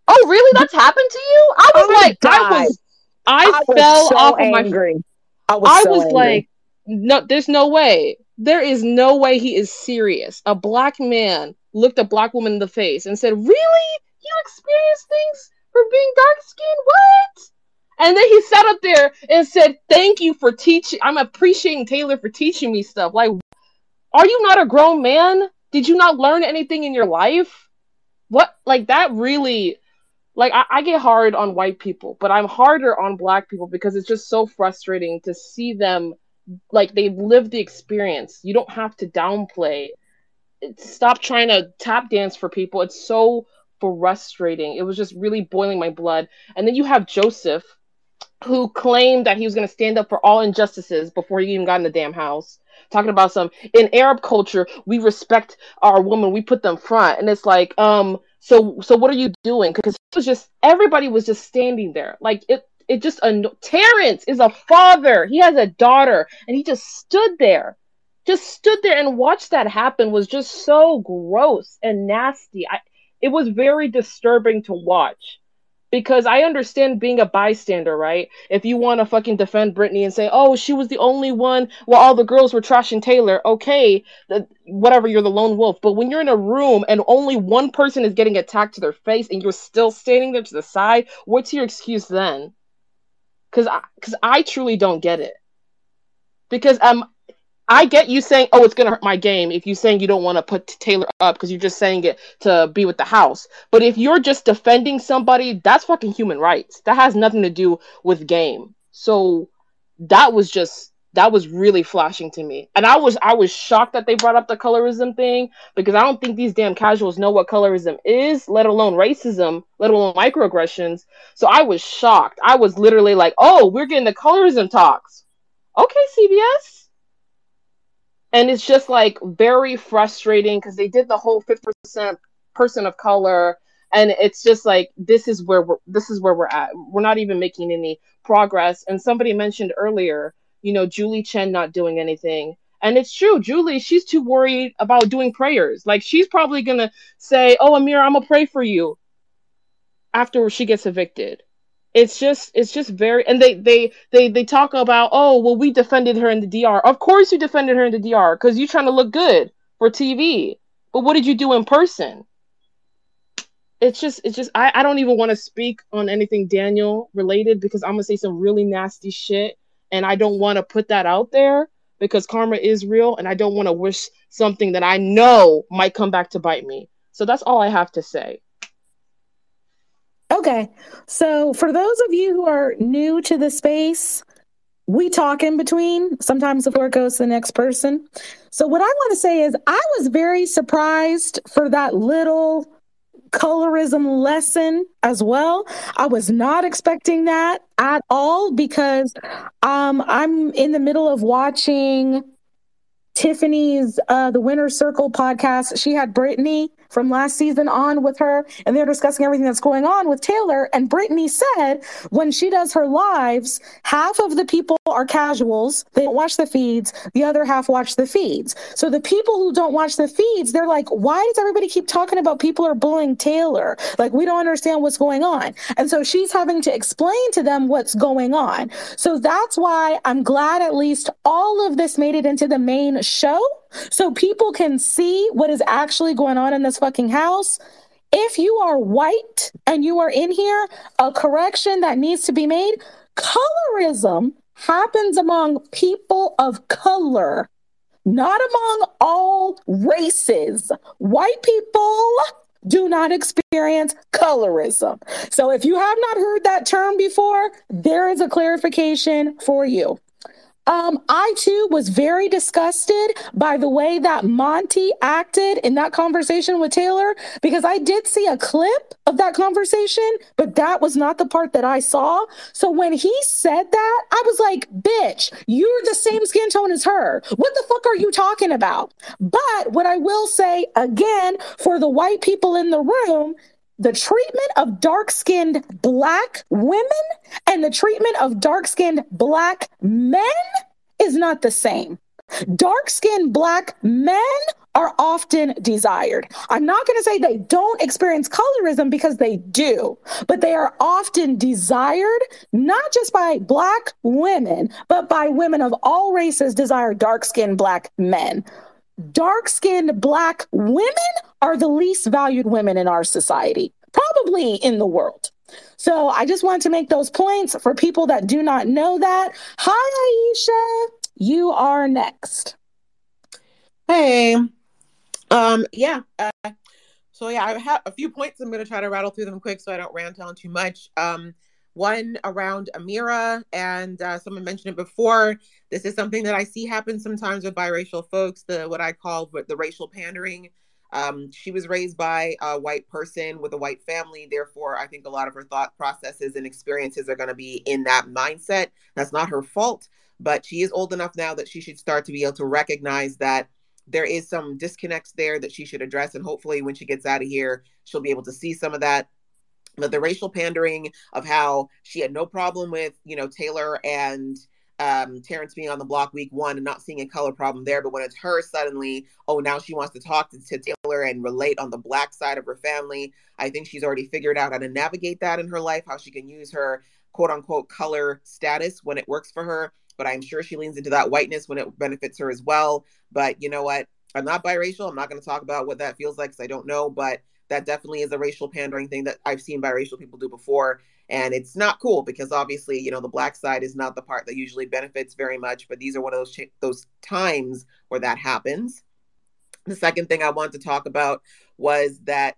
Oh, really? That's happened to you?" I was I like, I was, I, I fell so off of my angry. I was I so was angry. like, no, there's no way. There is no way he is serious. A black man looked a black woman in the face and said, Really? You experience things for being dark skinned? What? And then he sat up there and said, Thank you for teaching. I'm appreciating Taylor for teaching me stuff. Like, are you not a grown man? Did you not learn anything in your life? What? Like, that really like I, I get hard on white people, but I'm harder on black people because it's just so frustrating to see them like they've lived the experience. You don't have to downplay. Stop trying to tap dance for people. It's so frustrating. It was just really boiling my blood. And then you have Joseph, who claimed that he was going to stand up for all injustices before he even got in the damn house. Talking about some in Arab culture, we respect our women, we put them front, and it's like, um, so so what are you doing? Because it was just everybody was just standing there, like it. It just anno- Terrance is a father. He has a daughter, and he just stood there, just stood there and watched that happen. Was just so gross and nasty. I, it was very disturbing to watch because I understand being a bystander, right? If you want to fucking defend Brittany and say, "Oh, she was the only one," while all the girls were trashing Taylor, okay, th- whatever, you're the lone wolf. But when you're in a room and only one person is getting attacked to their face and you're still standing there to the side, what's your excuse then? Because I, cause I truly don't get it. Because um, I get you saying, "Oh, it's gonna hurt my game." If you're saying you don't want to put Taylor up because you're just saying it to be with the house. But if you're just defending somebody, that's fucking human rights. That has nothing to do with game. So that was just that was really flashing to me, and I was I was shocked that they brought up the colorism thing because I don't think these damn casuals know what colorism is, let alone racism, let alone microaggressions. So I was shocked. I was literally like, "Oh, we're getting the colorism talks." Okay, CBS and it's just like very frustrating because they did the whole 50% person of color and it's just like this is where we're this is where we're at. We're not even making any progress. And somebody mentioned earlier you know julie chen not doing anything. And it's true julie she's too worried about doing prayers. Like she's probably gonna say oh amir i'm gonna pray for you after she gets evicted it's just it's just very and they they they they talk about oh well we defended her in the DR. Of course you defended her in the DR because you're trying to look good for TV. But what did you do in person? it's just it's just I, I don't even want to speak on anything Daniel related because I'm gonna say some really nasty shit and I don't want to put that out there because karma is real and I don't want to wish something that I know might come back to bite me. So that's all I have to say. Okay. So, for those of you who are new to the space, we talk in between sometimes before it goes to the next person. So, what I want to say is, I was very surprised for that little colorism lesson as well. I was not expecting that at all because um, I'm in the middle of watching Tiffany's uh, The Winner Circle podcast. She had Brittany from last season on with her, and they're discussing everything that's going on with Taylor. And Brittany said when she does her lives, half of the people are casuals. They don't watch the feeds. The other half watch the feeds. So the people who don't watch the feeds, they're like, why does everybody keep talking about people are bullying Taylor? Like, we don't understand what's going on. And so she's having to explain to them what's going on. So that's why I'm glad at least all of this made it into the main show so people can see what is actually going on in this fucking house. If you are white and you are in here, a correction that needs to be made colorism happens among people of color, not among all races. White people do not experience colorism. So if you have not heard that term before, there is a clarification for you. Um, I too was very disgusted by the way that Monte acted in that conversation with Taylor because I did see a clip of that conversation, but that was not the part that I saw. So when he said that, I was like, bitch, you're the same skin tone as her. What the fuck are you talking about? But what I will say again for the white people in the room, the treatment of dark skinned black women and the treatment of dark skinned black men is not the same. Dark skinned black men are often desired. I'm not going to say they don't experience colorism because they do, but they are often desired, not just by black women, but by women of all races desire dark skinned black men dark skinned black women are the least valued women in our society, probably in the world. So I just want to make those points for people that do not know that. Hi, Aisha. You are next. Hey. Um, yeah. Uh, so yeah, I have a few points. I'm gonna try to rattle through them quick so I don't rant on too much. Um, one around Ameerah, and uh, someone mentioned it before. This is something that I see happen sometimes with biracial folks. The what I call the racial pandering. Um, she was raised by a white person with a white family. Therefore, I think a lot of her thought processes and experiences are going to be in that mindset. That's not her fault, but she is old enough now that she should start to be able to recognize that there is some disconnects there that she should address. And hopefully, when she gets out of here, she'll be able to see some of that but the racial pandering of how she had no problem with you know Taylor and um, Terrance being on the block week one and not seeing a color problem there, but when it's her suddenly, oh now she wants to talk to, to Taylor and relate on the black side of her family. I think she's already figured out how to navigate that in her life, how she can use her quote unquote color status when it works for her. But I'm sure she leans into that whiteness when it benefits her as well. But you know what? I'm not biracial. I'm not going to talk about what that feels like because I don't know. But that definitely is a racial pandering thing that I've seen biracial people do before. And it's not cool because obviously, you know, the black side is not the part that usually benefits very much, but these are one of those those times where that happens. The second thing I wanted to talk about was that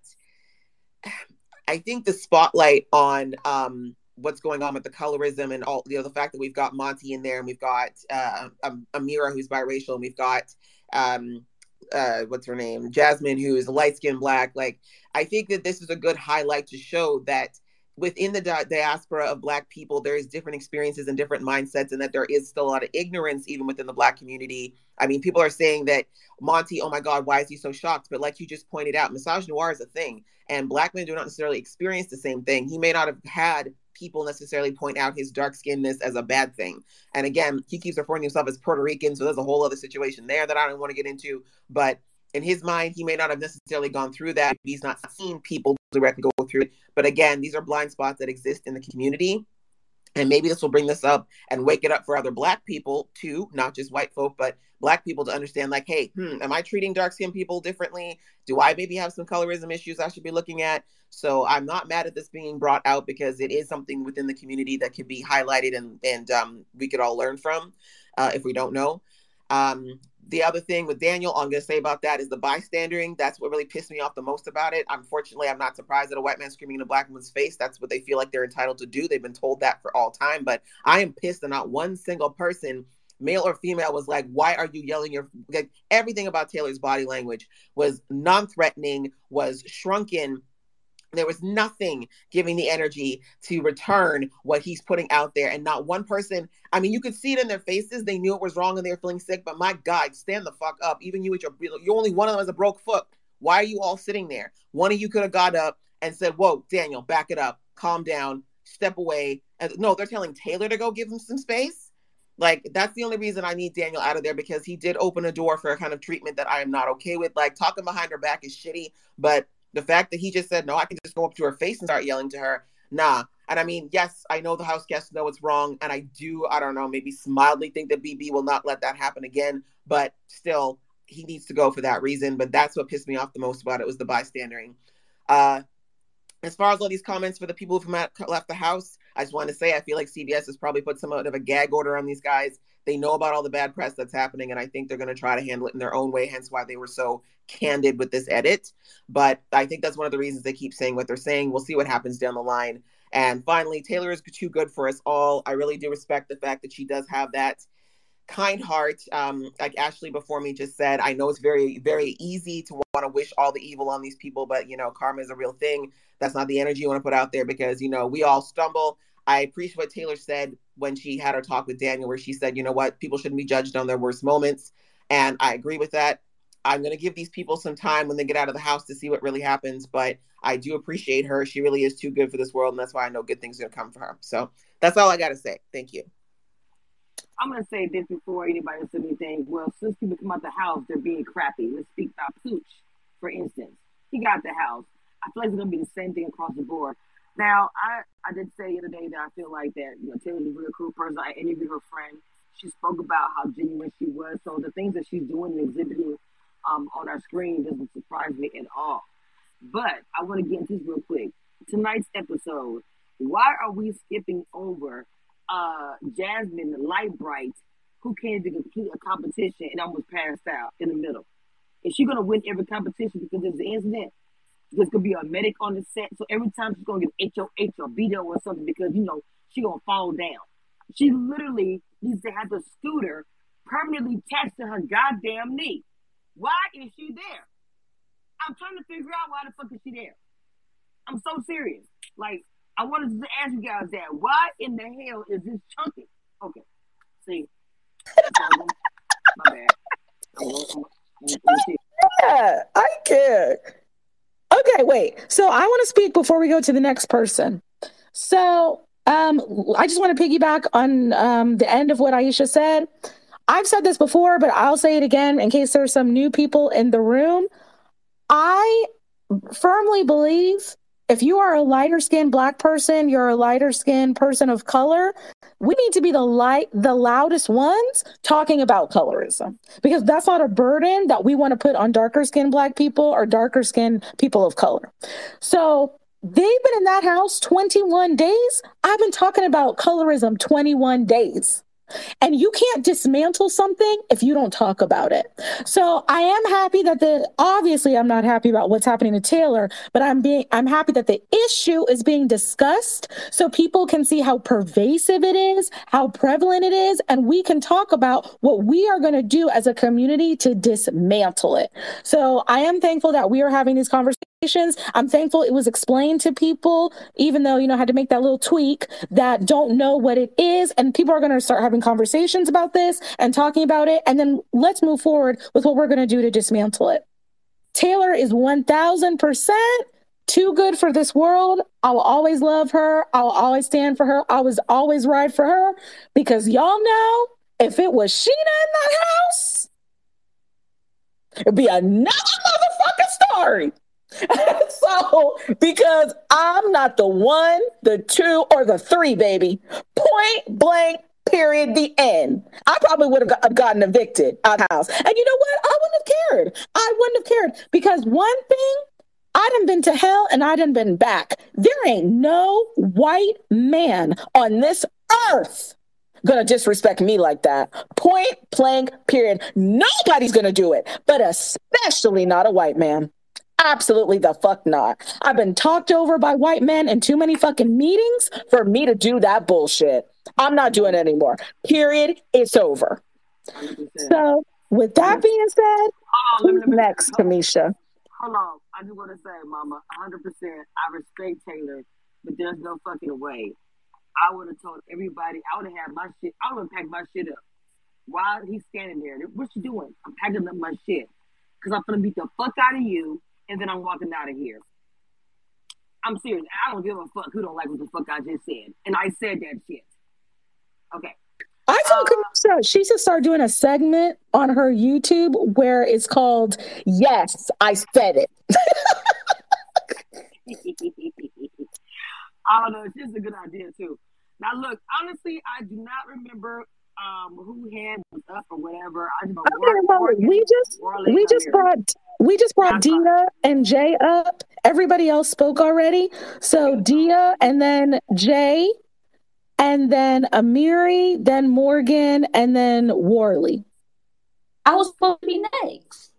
I think the spotlight on um, what's going on with the colorism and all, you know, the fact that we've got Monte in there and we've got uh, um, Ameerah who's biracial and we've got um, uh, what's her name, Jasmine, who is light skinned black. Like, I think that this is a good highlight to show that within the di- diaspora of black people there is different experiences and different mindsets and that there is still a lot of ignorance even within the black community. I mean people are saying that Monte oh my god why is he so shocked? But like you just pointed out misogynoir is a thing and black men do not necessarily experience the same thing. He may not have had people necessarily point out his dark skinnedness as a bad thing and again he keeps referring himself as puerto rican so there's a whole other situation there that i don't want to get into but in his mind, he may not have necessarily gone through that. He's not seen people directly go through it. But again, these are blind spots that exist in the community. And maybe this will bring this up and wake it up for other black people too not just white folk but black people to understand like hey hmm, am i treating dark skinned people differently? Do i maybe have some colorism issues i should be looking at? So i'm not mad at this being brought out because it is something within the community that could be highlighted and and um, we could all learn from uh, if we don't know. Um, the other thing with Daniel, I'm going to say about that is the bystandering. That's what really pissed me off the most about it. Unfortunately, I'm not surprised at a white man screaming in a black woman's face. That's what they feel like they're entitled to do. They've been told that for all time. But I am pissed that not one single person, male or female, was like, "Why are you yelling?" Your like everything about Taylor's body language was non-threatening, was shrunken, there was nothing giving the energy to return what he's putting out there. And not one person, I mean, you could see it in their faces. They knew it was wrong and they were feeling sick. But my God, stand the fuck up. Even you with your, you're only one of them has a broke foot. Why are you all sitting there? One of you could have got up and said, Whoa, Daniel, back it up, calm down, step away. And no, they're telling Taylor to go give him some space. Like, that's the only reason I need Daniel out of there because he did open a door for a kind of treatment that I am not okay with. Like, talking behind her back is shitty, but the fact that he just said, no, I can just go up to her face and start yelling to her, nah. And I mean, yes, I know the house guests know it's wrong. And I do, I don't know, maybe mildly think that BB will not let that happen again. But still, he needs to go for that reason. But that's what pissed me off the most about it was the bystandering. Uh, as far as all these comments for the people who left the house, I just want to say I feel like CBS has probably put somewhat of a gag order on these guys. They know about all the bad press that's happening, and I think they're going to try to handle it in their own way. Hence, why they were so candid with this edit. But I think that's one of the reasons they keep saying what they're saying. We'll see what happens down the line. And finally, Taylor is too good for us all. I really do respect the fact that she does have that kind heart. Um, like Ashley before me just said, I know it's very, very easy to want to wish all the evil on these people, but you know, karma is a real thing. That's not the energy you want to put out there because you know we all stumble. I appreciate what Taylor said when she had her talk with Daniel, where she said, you know what, people shouldn't be judged on their worst moments. And I agree with that. I'm going to give these people some time when they get out of the house to see what really happens. But I do appreciate her. She really is too good for this world. And that's why I know good things are going to come for her. So that's all I got to say. Thank you. I'm going to say this before anybody says anything. Well, since people come out the house, they're being crappy. Let's speak about Pooch, for instance. He got the house. I feel like it's going to be the same thing across the board. Now, I, I did say the other day that I feel like that, you know, Taylor's a real cool person. I interviewed her friend. She spoke about how genuine she was. So the things that she's doing and exhibiting um, on our screen doesn't surprise me at all. But I want to get into this real quick. Tonight's episode, why are we skipping over uh, Jasmine the Light Bright, who came to complete a competition and almost passed out in the middle? Is she going to win every competition because there's an incident? There's gonna be a medic on the set, so every time she's gonna get HOH or BDO or something because you know she gonna fall down. She literally needs to have the scooter permanently attached to her goddamn knee. Why is she there? I'm trying to figure out why the fuck is she there. I'm so serious. Like I wanted to ask you guys that. Why in the hell is this chunky? Okay, see, my bad. Yeah, I care. Okay, wait. So I want to speak before we go to the next person. So um, I just want to piggyback on um, the end of what Aisha said. I've said this before, but I'll say it again in case there's some new people in the room. I firmly believe if you are a lighter skinned black person, you're a lighter skinned person of color, we need to be the light the loudest ones talking about colorism because that's not a burden that we want to put on darker skinned black people or darker skinned people of color. So they've been in that house 21 days. I've been talking about colorism 21 days. And you can't dismantle something if you don't talk about it. So I am happy that the obviously I'm not happy about what's happening to Taylor, but I'm being I'm happy that the issue is being discussed so people can see how pervasive it is, how prevalent it is, and we can talk about what we are going to do as a community to dismantle it. So I am thankful that we are having these conversations I'm thankful it was explained to people, even though, you know, I had to make that little tweak that don't know what it is. And people are going to start having conversations about this and talking about it. And then let's move forward with what we're going to do to dismantle it. Taylor is 1000% too good for this world. I will always love her. I will always stand for her. I was always ride for her because y'all know if it was Sheena in that house, it'd be another motherfucking story. so, because I'm not the one, the two, or the three, baby. Point blank, period, the end. I probably would have got, gotten evicted out of house. And you know what? I wouldn't have cared. I wouldn't have cared because one thing, I done been to hell and I done been back. There ain't no white man on this earth gonna disrespect me like that. Point blank, period. Nobody's gonna do it, but especially not a white man. Absolutely the fuck not. I've been talked over by white men in too many fucking meetings for me to do that bullshit. I'm not doing it anymore. Period. It's over. 100%. So, with that being said, Hold on, let me, who's next, Cameshia? hold on. I just want to say, Mama, 100%. I respect Taylor, but there's no fucking way. I would have told everybody. I would have had my shit. I would have packed my shit up while he's standing there. What you doing? I'm packing up my shit because I'm gonna beat the fuck out of you, and then I'm walking out of here. I'm serious. I don't give a fuck who don't like what the fuck I just said, and I said that shit. Okay. I told um, Cameshia she should start doing a segment on her YouTube where it's called Yes, I Said It. I don't know. It's just a good idea too. Now, look, honestly, I do not remember um who hand was up or whatever. I just know Okay, well, we just we just brought we just brought Dia and Jay up. Everybody else spoke already. So Dia and then Jay and then Amiri, then Morgan, and then Worley. I was supposed to be next.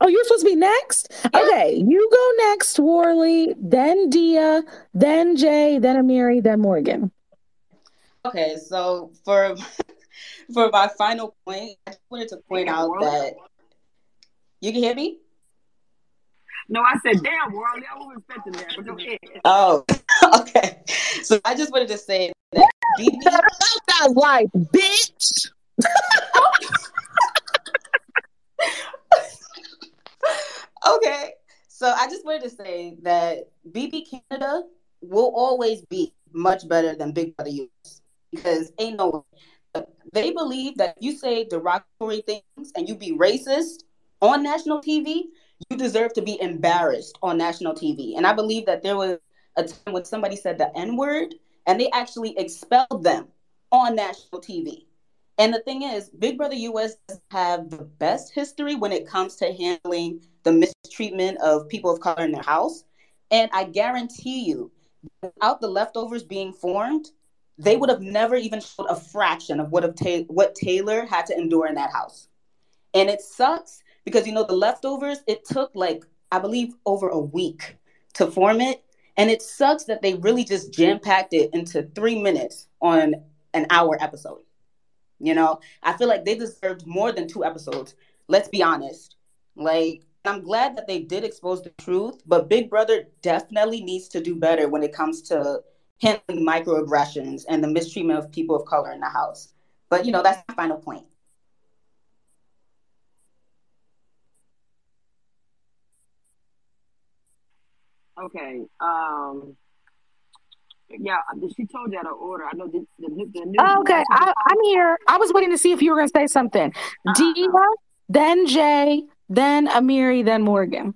Oh, you're supposed to be next? Okay, you go next, Worley, then Dia, then Jay, then Amiri, then Morgan. Okay, so for for my final point, I just wanted to point out that you can hear me. No, I said, damn, Worley, I wasn't expecting that, but go ahead. Oh, okay. So I just wanted to say that BB that life, bitch. okay. So I just wanted to say that BB Canada will always be much better than Big Brother US because ain't no way. They believe that you say derogatory things and you be racist on national TV, you deserve to be embarrassed on national TV. And I believe that there was a time when somebody said the N word and they actually expelled them on national TV. And the thing is, Big Brother US have the best history when it comes to handling the mistreatment of people of color in their house. And I guarantee you, without the leftovers being formed, they would have never even showed a fraction of what of Ta- what Taylor had to endure in that house. And it sucks because you know the leftovers. It took like I believe over a week to form it, and it sucks that they really just jam packed it into three minutes on an hour episode. You know, I feel like they deserved more than two episodes. Let's be honest. Like, I'm glad that they did expose the truth, but Big Brother definitely needs to do better when it comes to handling microaggressions and the mistreatment of people of color in the house. But, you know, that's my final point. Okay. Um. Yeah, she told you out of order. I know the the, the new. Oh, okay, I, I'm here. I was waiting to see if you were going to say something. Dia, then Jay, then Amiri, then Morgan.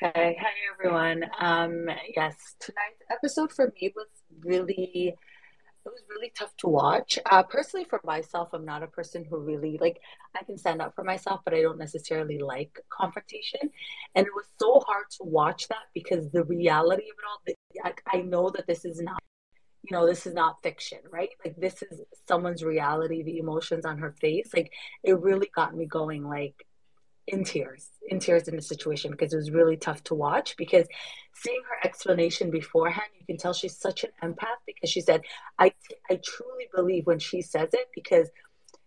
Okay. Hi, everyone. Um, yes, tonight's episode for me was really, it was really tough to watch. Uh, personally, for myself, I'm not a person who really like, I can stand up for myself, but I don't necessarily like confrontation. And it was so hard to watch that because the reality of it all, I, I know that this is not, you know, this is not fiction, right? Like, this is someone's reality, the emotions on her face. Like, it really got me going, like, in tears, in tears in the situation because it was really tough to watch. Because seeing her explanation beforehand, you can tell she's such an empath because she said, I, I truly believe when she says it because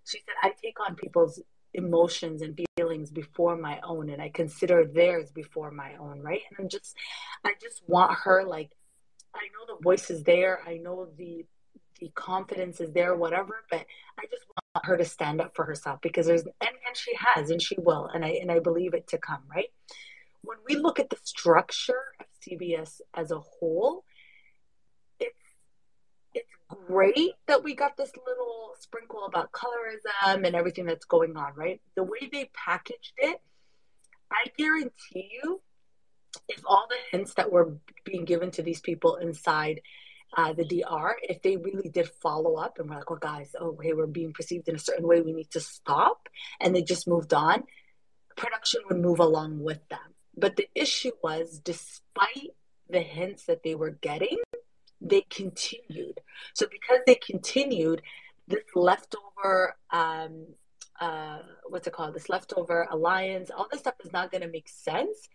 she said, I take on people's emotions and feelings before my own and I consider theirs before my own, right? And I'm just, I just want her like, I know the voice is there, I know the the confidence is there, whatever, but I just want her to stand up for herself because there's and, and she has and she will and I and I believe it to come, right? When we look at the structure of CBS as a whole, it's it's great that we got this little sprinkle about colorism and everything that's going on, right? The way they packaged it, I guarantee you if all the hints that were being given to these people inside uh, the DR, if they really did follow up and were like, "Well, guys, oh, hey, we're being perceived in a certain way, we need to stop," and they just moved on, production would move along with them. But the issue was, despite the hints that they were getting, they continued. So because they continued, this leftover um, uh, what's it called? This leftover alliance, all this stuff is not going to make sense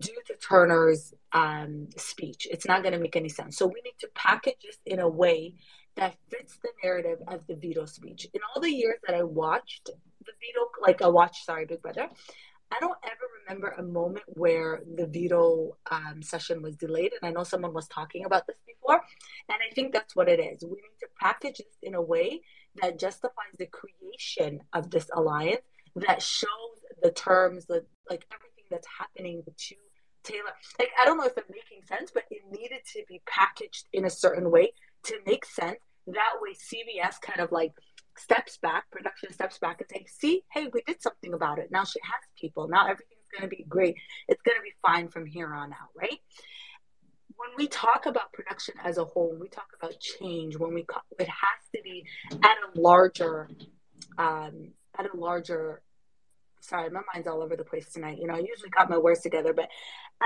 due to Turner's um, speech. It's not going to make any sense. So we need to package this in a way that fits the narrative of the veto speech. In all the years that I watched the veto, like I watched, sorry, Big Brother, I don't ever remember a moment where the veto um, session was delayed. And I know someone was talking about this before. And I think that's what it is. We need to package this in a way that justifies the creation of this alliance, that shows the terms, the, like everything that's happening to Taylor. Like, I don't know if it's making sense, but it needed to be packaged in a certain way to make sense. That way, CBS kind of like steps back, production steps back and say, see, hey, we did something about it. Now she has people. Now everything's going to be great. It's going to be fine from here on out, right? When we talk about production as a whole, when we talk about change, when we it has to be at a larger, um, at a larger. Sorry, my mind's all over the place tonight. You know, I usually got my words together, but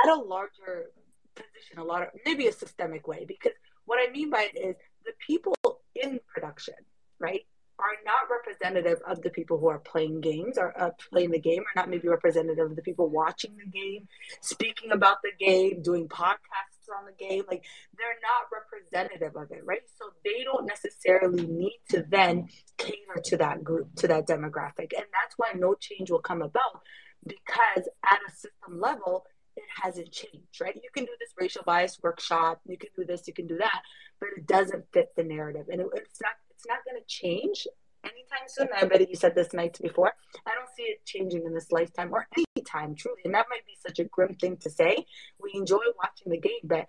at a larger position, a lot of maybe a systemic way. Because what I mean by it is the people in production, right? are not representative of the people who are playing games or uh, playing the game, are not maybe representative of the people watching the game, speaking about the game, doing podcasts on the game. Like they're not representative of it, right? So they don't necessarily need to then cater to that group, to that demographic. And that's why no change will come about because at a system level, it hasn't changed, right? You can do this racial bias workshop, you can do this, you can do that, but it doesn't fit the narrative. And it, it's not it's not going to change anytime soon. I bet you said this night before. I see it changing in this lifetime or any time, truly. And that might be such a grim thing to say. We enjoy watching the game, but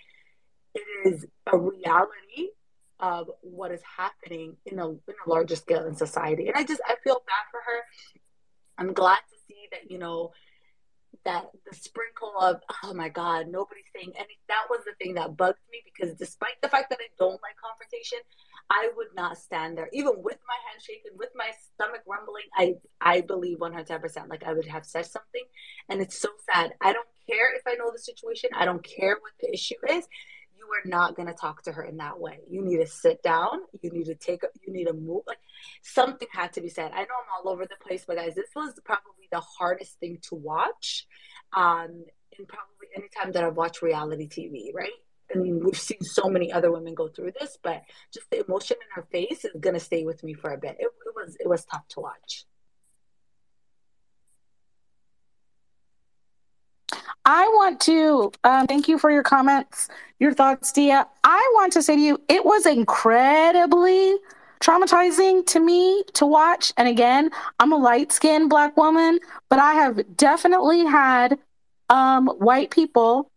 it is a reality of what is happening in a, in a larger scale in society. And I just, I feel bad for her. I'm glad to see that, you know, that the sprinkle of oh my god nobody's saying and that was the thing that bugged me because despite the fact that i don't like confrontation I would not stand there, even with my hand shaking, with my stomach rumbling. I I believe one hundred percent. Like I would have said something, and it's so sad. I don't care if I know the situation. I don't care what the issue is. You are not going to talk to her in that way. You need to sit down. You need to take. You need to move. Like something had to be said. I know I'm all over the place, but guys, this was probably the hardest thing to watch. Um, and probably anytime that I've watched reality TV, right? And we've seen so many other women go through this, but just the emotion in her face is gonna stay with me for a bit. It, it was it was tough to watch. I want to um, thank you for your comments, your thoughts, Dia. I want to say to you, it was incredibly traumatizing to me to watch. And again, I'm a light skinned black woman, but I have definitely had um, white people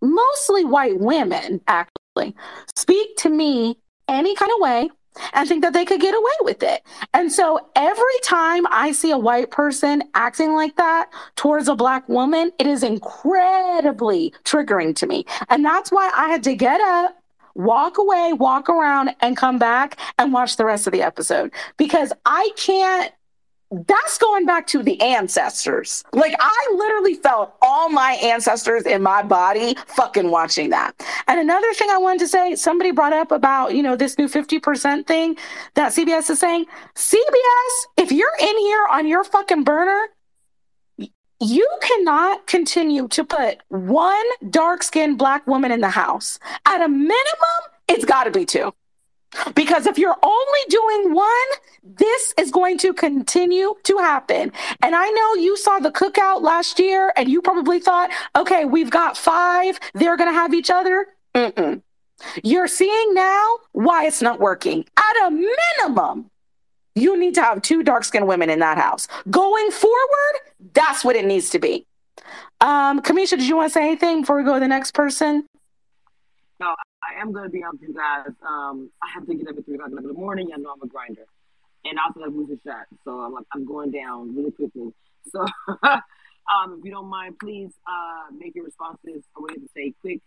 mostly white women actually speak to me any kind of way and think that they could get away with it. And so every time I see a white person acting like that towards a black woman, it is incredibly triggering to me. And that's why I had to get up, walk away, walk around, and come back and watch the rest of the episode because I can't that's going back to the ancestors. Like I literally felt all my ancestors in my body fucking watching that. And another thing I wanted to say, somebody brought up about, you know, this new 50% thing that CBS is saying. CBS, if you're in here on your fucking burner, you cannot continue to put one dark skinned black woman in the house. At a minimum, it's got to be two. Because if you're only doing one, this is going to continue to happen. And I know you saw the cookout last year and you probably thought, okay, we've got five, they're going to have each other. Mm-mm. You're seeing now why it's not working. At a minimum, you need to have two dark skinned women in that house. Going forward, that's what it needs to be. Um, Cameshia, did you want to say anything before we go to the next person? No, I am gonna be on you guys. Um, I have to get up at three o'clock in the morning. I know I'm a grinder, and I also have a shot, so I'm like I'm going down really quickly. So Um, if you don't mind, please uh, make your responses a way to say quick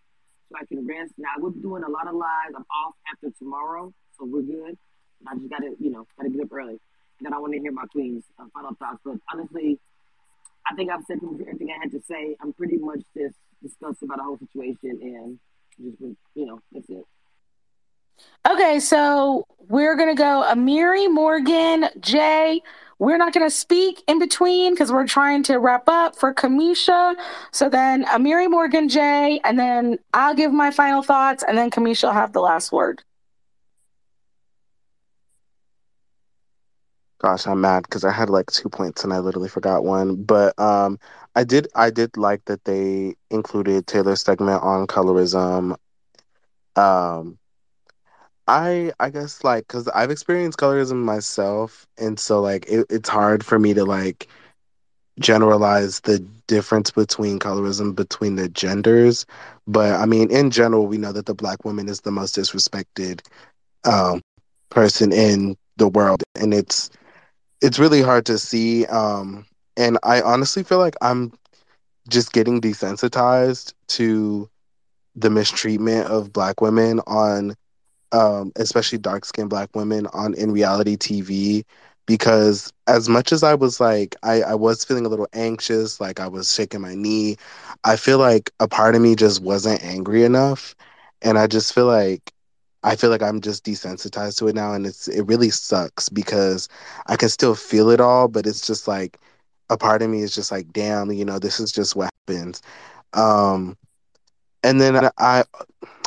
so I can rest. Now we're doing a lot of lives. I'm off after tomorrow, so we're good. I just gotta, you know, gotta get up early. And then I want to hear my queen's uh, final thoughts. But honestly, I think I've said everything I had to say. I'm pretty much just disgusted about the whole situation and you know, that's it. Okay, so we're gonna go Ameerah, Morgan, Jay. We're not gonna speak in between because we're trying to wrap up for Cameshia. So then Ameerah, Morgan, Jay, and then I'll give my final thoughts, and then Cameshia will have the last word. Gosh, I'm mad because I had like two points and I literally forgot one. But um, I did I did like that they included Taylor's segment on colorism. Um, I I guess like because I've experienced colorism myself, and so like it, it's hard for me to like generalize the difference between colorism between the genders. But I mean, in general, we know that the black woman is the most disrespected um, person in the world, and it's it's really hard to see. Um, and I honestly feel like I'm just getting desensitized to the mistreatment of black women on, um, especially dark skinned black women on in reality TV. Because as much as I was like, I, I was feeling a little anxious, like I was shaking my knee, I feel like a part of me just wasn't angry enough. And I just feel like I feel like I'm just desensitized to it now, and it's it really sucks because I can still feel it all, but it's just like a part of me is just like, damn, you know, this is just what happens. Um, and then I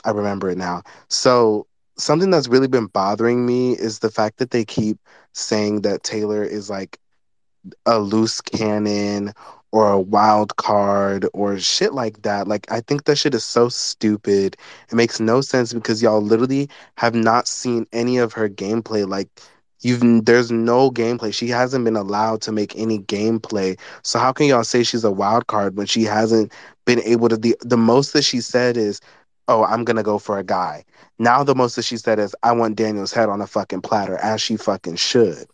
I remember it now. So something that's really been bothering me is the fact that they keep saying that Taylor is like a loose cannon or a wild card or shit like that. Like I think that shit is so stupid. It makes no sense because y'all literally have not seen any of her gameplay. Like you've there's no gameplay. She hasn't been allowed to make any gameplay. So how can y'all say she's a wild card when she hasn't been able to the the most that she said is Oh, I'm gonna go for a guy. Now the most that she said is I want Daniel's head on a fucking platter, as she fucking should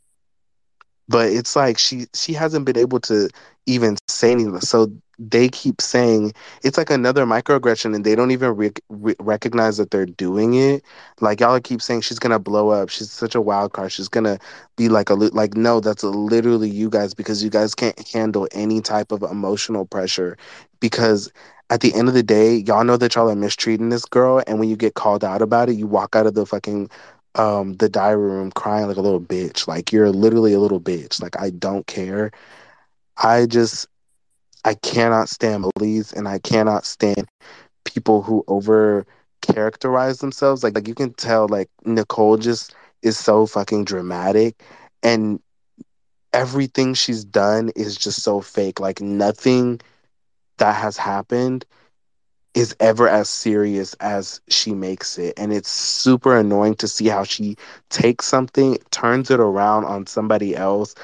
but it's like she she hasn't been able to even say anything so they keep saying it's like another microaggression and they don't even re- re- recognize that they're doing it like y'all keep saying she's gonna blow up she's such a wild card she's gonna be like a like no that's literally you guys because you guys can't handle any type of emotional pressure because at the end of the day y'all know that y'all are mistreating this girl and when you get called out about it you walk out of the fucking um the diary room crying like a little bitch. Like you're literally a little bitch. Like I don't care. I just I cannot stand bullies and I cannot stand people who over characterize themselves. Like like you can tell like Nicole just is so fucking dramatic and everything she's done is just so fake. Like nothing that has happened is ever as serious as she makes it. And it's super annoying to see how she takes something, turns it around on somebody else,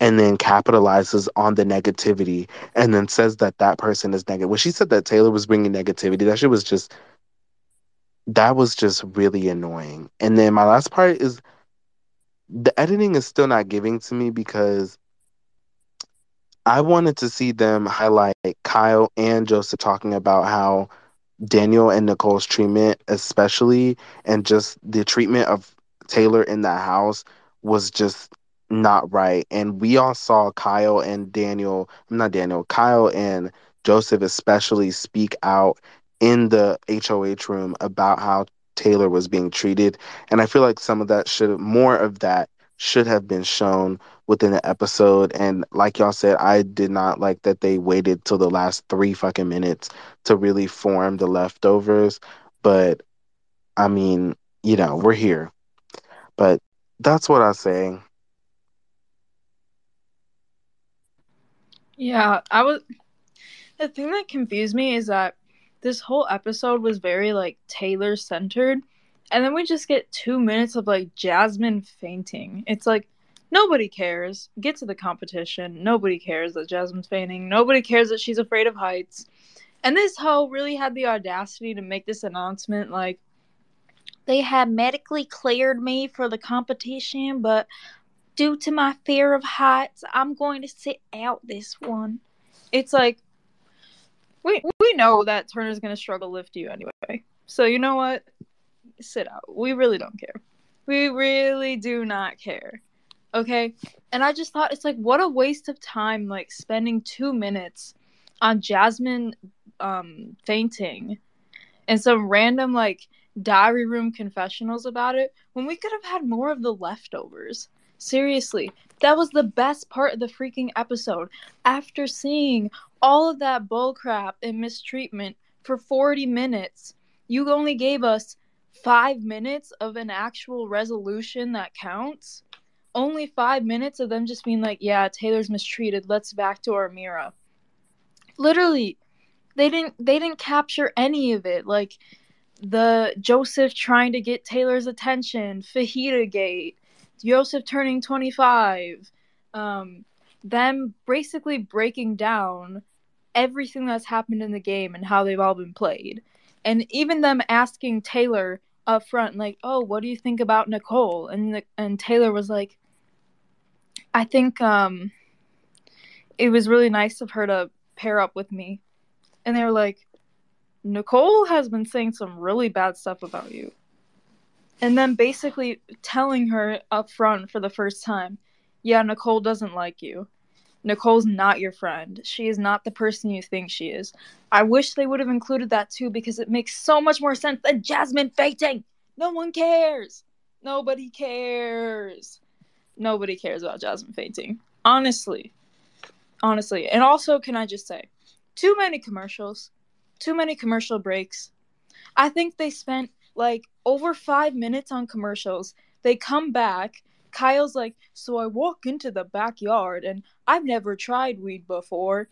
and then capitalizes on the negativity and then says that that person is negative. When she said that Taylor was bringing negativity, that shit was just, that was just really annoying. And then my last part is the editing is still not giving to me because I wanted to see them highlight Kyle and Joseph talking about how Daniel and Nicole's treatment, especially, and just the treatment of Taylor in that house was just not right. And we all saw Kyle and Daniel, not Daniel, Kyle and Joseph especially speak out in the HOH room about how Taylor was being treated. And I feel like some of that should, more of that should have been shown within the episode. And like y'all said, I did not like that they waited till the last three fucking minutes to really form the leftovers. But I mean, you know, we're here. But that's what I say. Yeah, I was. The thing that confused me is that this whole episode was very like Taylor centered, and then we just get two minutes of like Jasmine fainting. It's like nobody cares. Get to the competition. Nobody cares that Jasmine's fainting. Nobody cares that she's afraid of heights. And this hoe really had the audacity to make this announcement like they had medically cleared me for the competition, but due to my fear of heights, I'm going to sit out this one. it's like we we know that Turner's gonna struggle lift you anyway. So you know what? Sit out. We really don't care. We really do not care. Okay? And I just thought it's like what a waste of time like spending 2 minutes on Jasmine um fainting and some random like diary room confessionals about it when we could have had more of the leftovers. Seriously, that was the best part of the freaking episode. After seeing all of that bullcrap and mistreatment for 40 minutes, you only gave us five minutes of an actual resolution that counts. Only five minutes of them just being like, yeah, Taylor's mistreated. Let's back to Ameerah. Literally, they didn't they didn't capture any of it. Like the Joseph trying to get Taylor's attention, Fajita Gate, Joseph turning 25, um, them basically breaking down everything that's happened in the game and how they've all been played. And even them asking Taylor up front, like, oh, what do you think about Nicole? And the, and Taylor was like, I think um, it was really nice of her to pair up with me. And they were like, Nicole has been saying some really bad stuff about you. And then basically telling her up front for the first time, yeah, Nicole doesn't like you. Nicole's not your friend. She is not the person you think she is. I wish they would have included that too because it makes so much more sense than Jasmine fainting. No one cares. Nobody cares. Nobody cares about Jasmine fainting. Honestly. Honestly. And also, can I just say, too many commercials too many commercial breaks. I think they spent like over five minutes on commercials. They come back. Kyle's like, So I walk into the backyard and I've never tried weed before.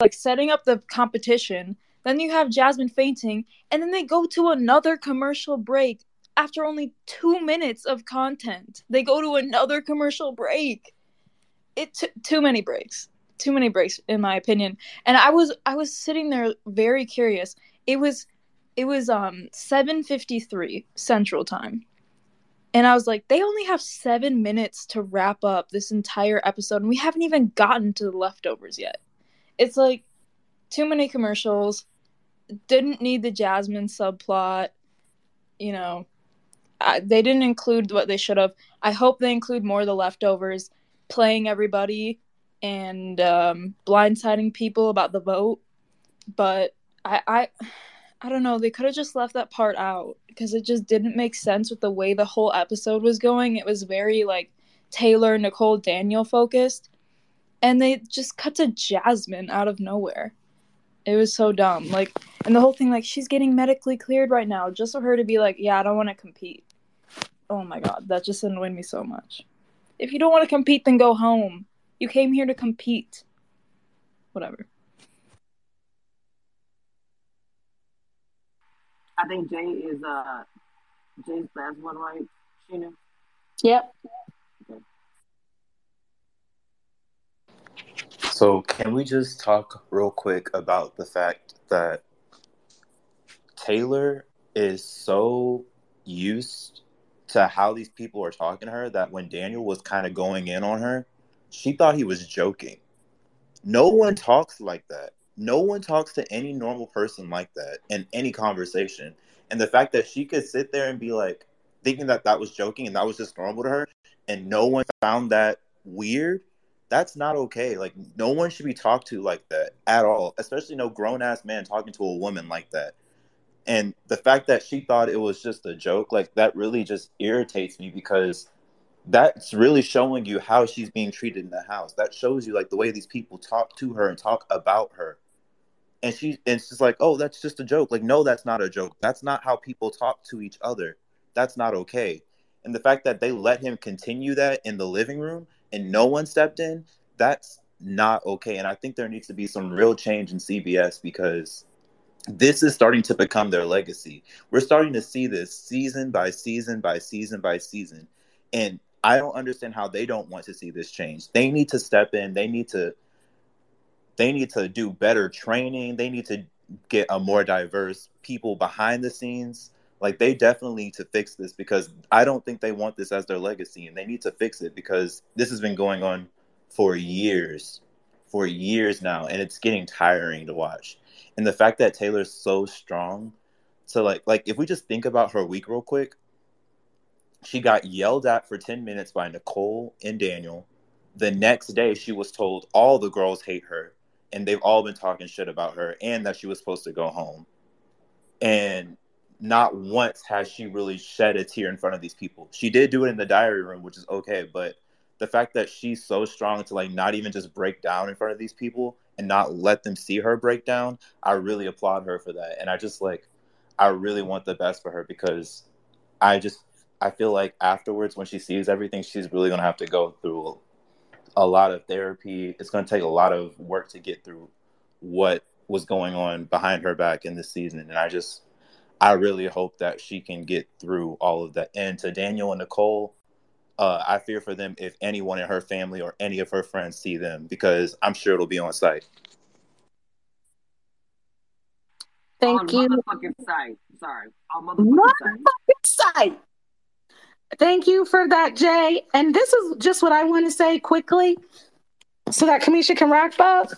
Like setting up the competition. Then you have Jasmine fainting. And then they go to another commercial break after only two minutes of content. They go to another commercial break. It t- too many breaks too many breaks in my opinion and i was i was sitting there very curious it was it was um 7:53 central time. And i was like they only have 7 minutes to wrap up this entire episode and we haven't even gotten to the leftovers yet. It's like too many commercials didn't need the jasmine subplot you know. I, they didn't include what they should have. I hope they include more of the leftovers playing everybody and um, blindsiding people about the vote. But I, I, I don't know. They could have just left that part out because it just didn't make sense with the way the whole episode was going. It was very like Taylor, Nicole, Daniel focused, and they just cut to Jasmine out of nowhere. It was so dumb. Like, and the whole thing, like, she's getting medically cleared right now, just for her to be like, yeah, I don't want to compete. Oh my god, that just annoyed me so much. If you don't want to compete, then go home. You came here to compete. Whatever. I think Jay is uh Jay's last one, right? Sheena. Yep. So, can we just talk real quick about the fact that Taylor is so used to how these people are talking to her that when Daniel was kind of going in on her, she thought he was joking. No one talks like that. No one talks to any normal person like that in any conversation. And the fact that she could sit there and be like, thinking that that was joking and that was just normal to her, and no one found that weird, that's not okay. Like, no one should be talked to like that at all, especially no grown ass man talking to a woman like that. And the fact that she thought it was just a joke, like, that really just irritates me because that's really showing you how she's being treated in the house. That shows you like the way these people talk to her and talk about her. And she and she's like, "Oh, that's just a joke." Like, no, that's not a joke. That's not how people talk to each other. That's not okay. And the fact that they let him continue that in the living room and no one stepped in, that's not okay. And I think there needs to be some real change in CBS because this is starting to become their legacy. We're starting to see this season by season by season by season. And I don't understand how they don't want to see this change. They need to step in. They need to they need to do better training. They need to get a more diverse people behind the scenes. Like they definitely need to fix this because I don't think they want this as their legacy and they need to fix it because this has been going on for years. for years now, and it's getting tiring to watch. And the fact that Taylor's so strong, so like like if we just think about her week real quick, she got yelled at for 10 minutes by Nicole and Daniel. The next day, she was told all the girls hate her and they've all been talking shit about her and that she was supposed to go home. And not once has she really shed a tear in front of these people. She did do it in the diary room, which is okay, but the fact that she's so strong to like not even just break down in front of these people and not let them see her break down, I really applaud her for that. And I just like I really want the best for her because I just I feel like afterwards when she sees everything, she's really gonna have to go through a lot of therapy. It's gonna take a lot of work to get through what was going on behind her back in this season. And I just I really hope that she can get through all of that. And to Daniel and Nicole, uh, I fear for them if anyone in her family or any of her friends see them because I'm sure it'll be on site. Thank on you. motherfucking site. Sorry. On motherfucking site. Motherfucking site. Thank you for that, Jay. And this is just what I want to say quickly so that Cameshia can wrap up.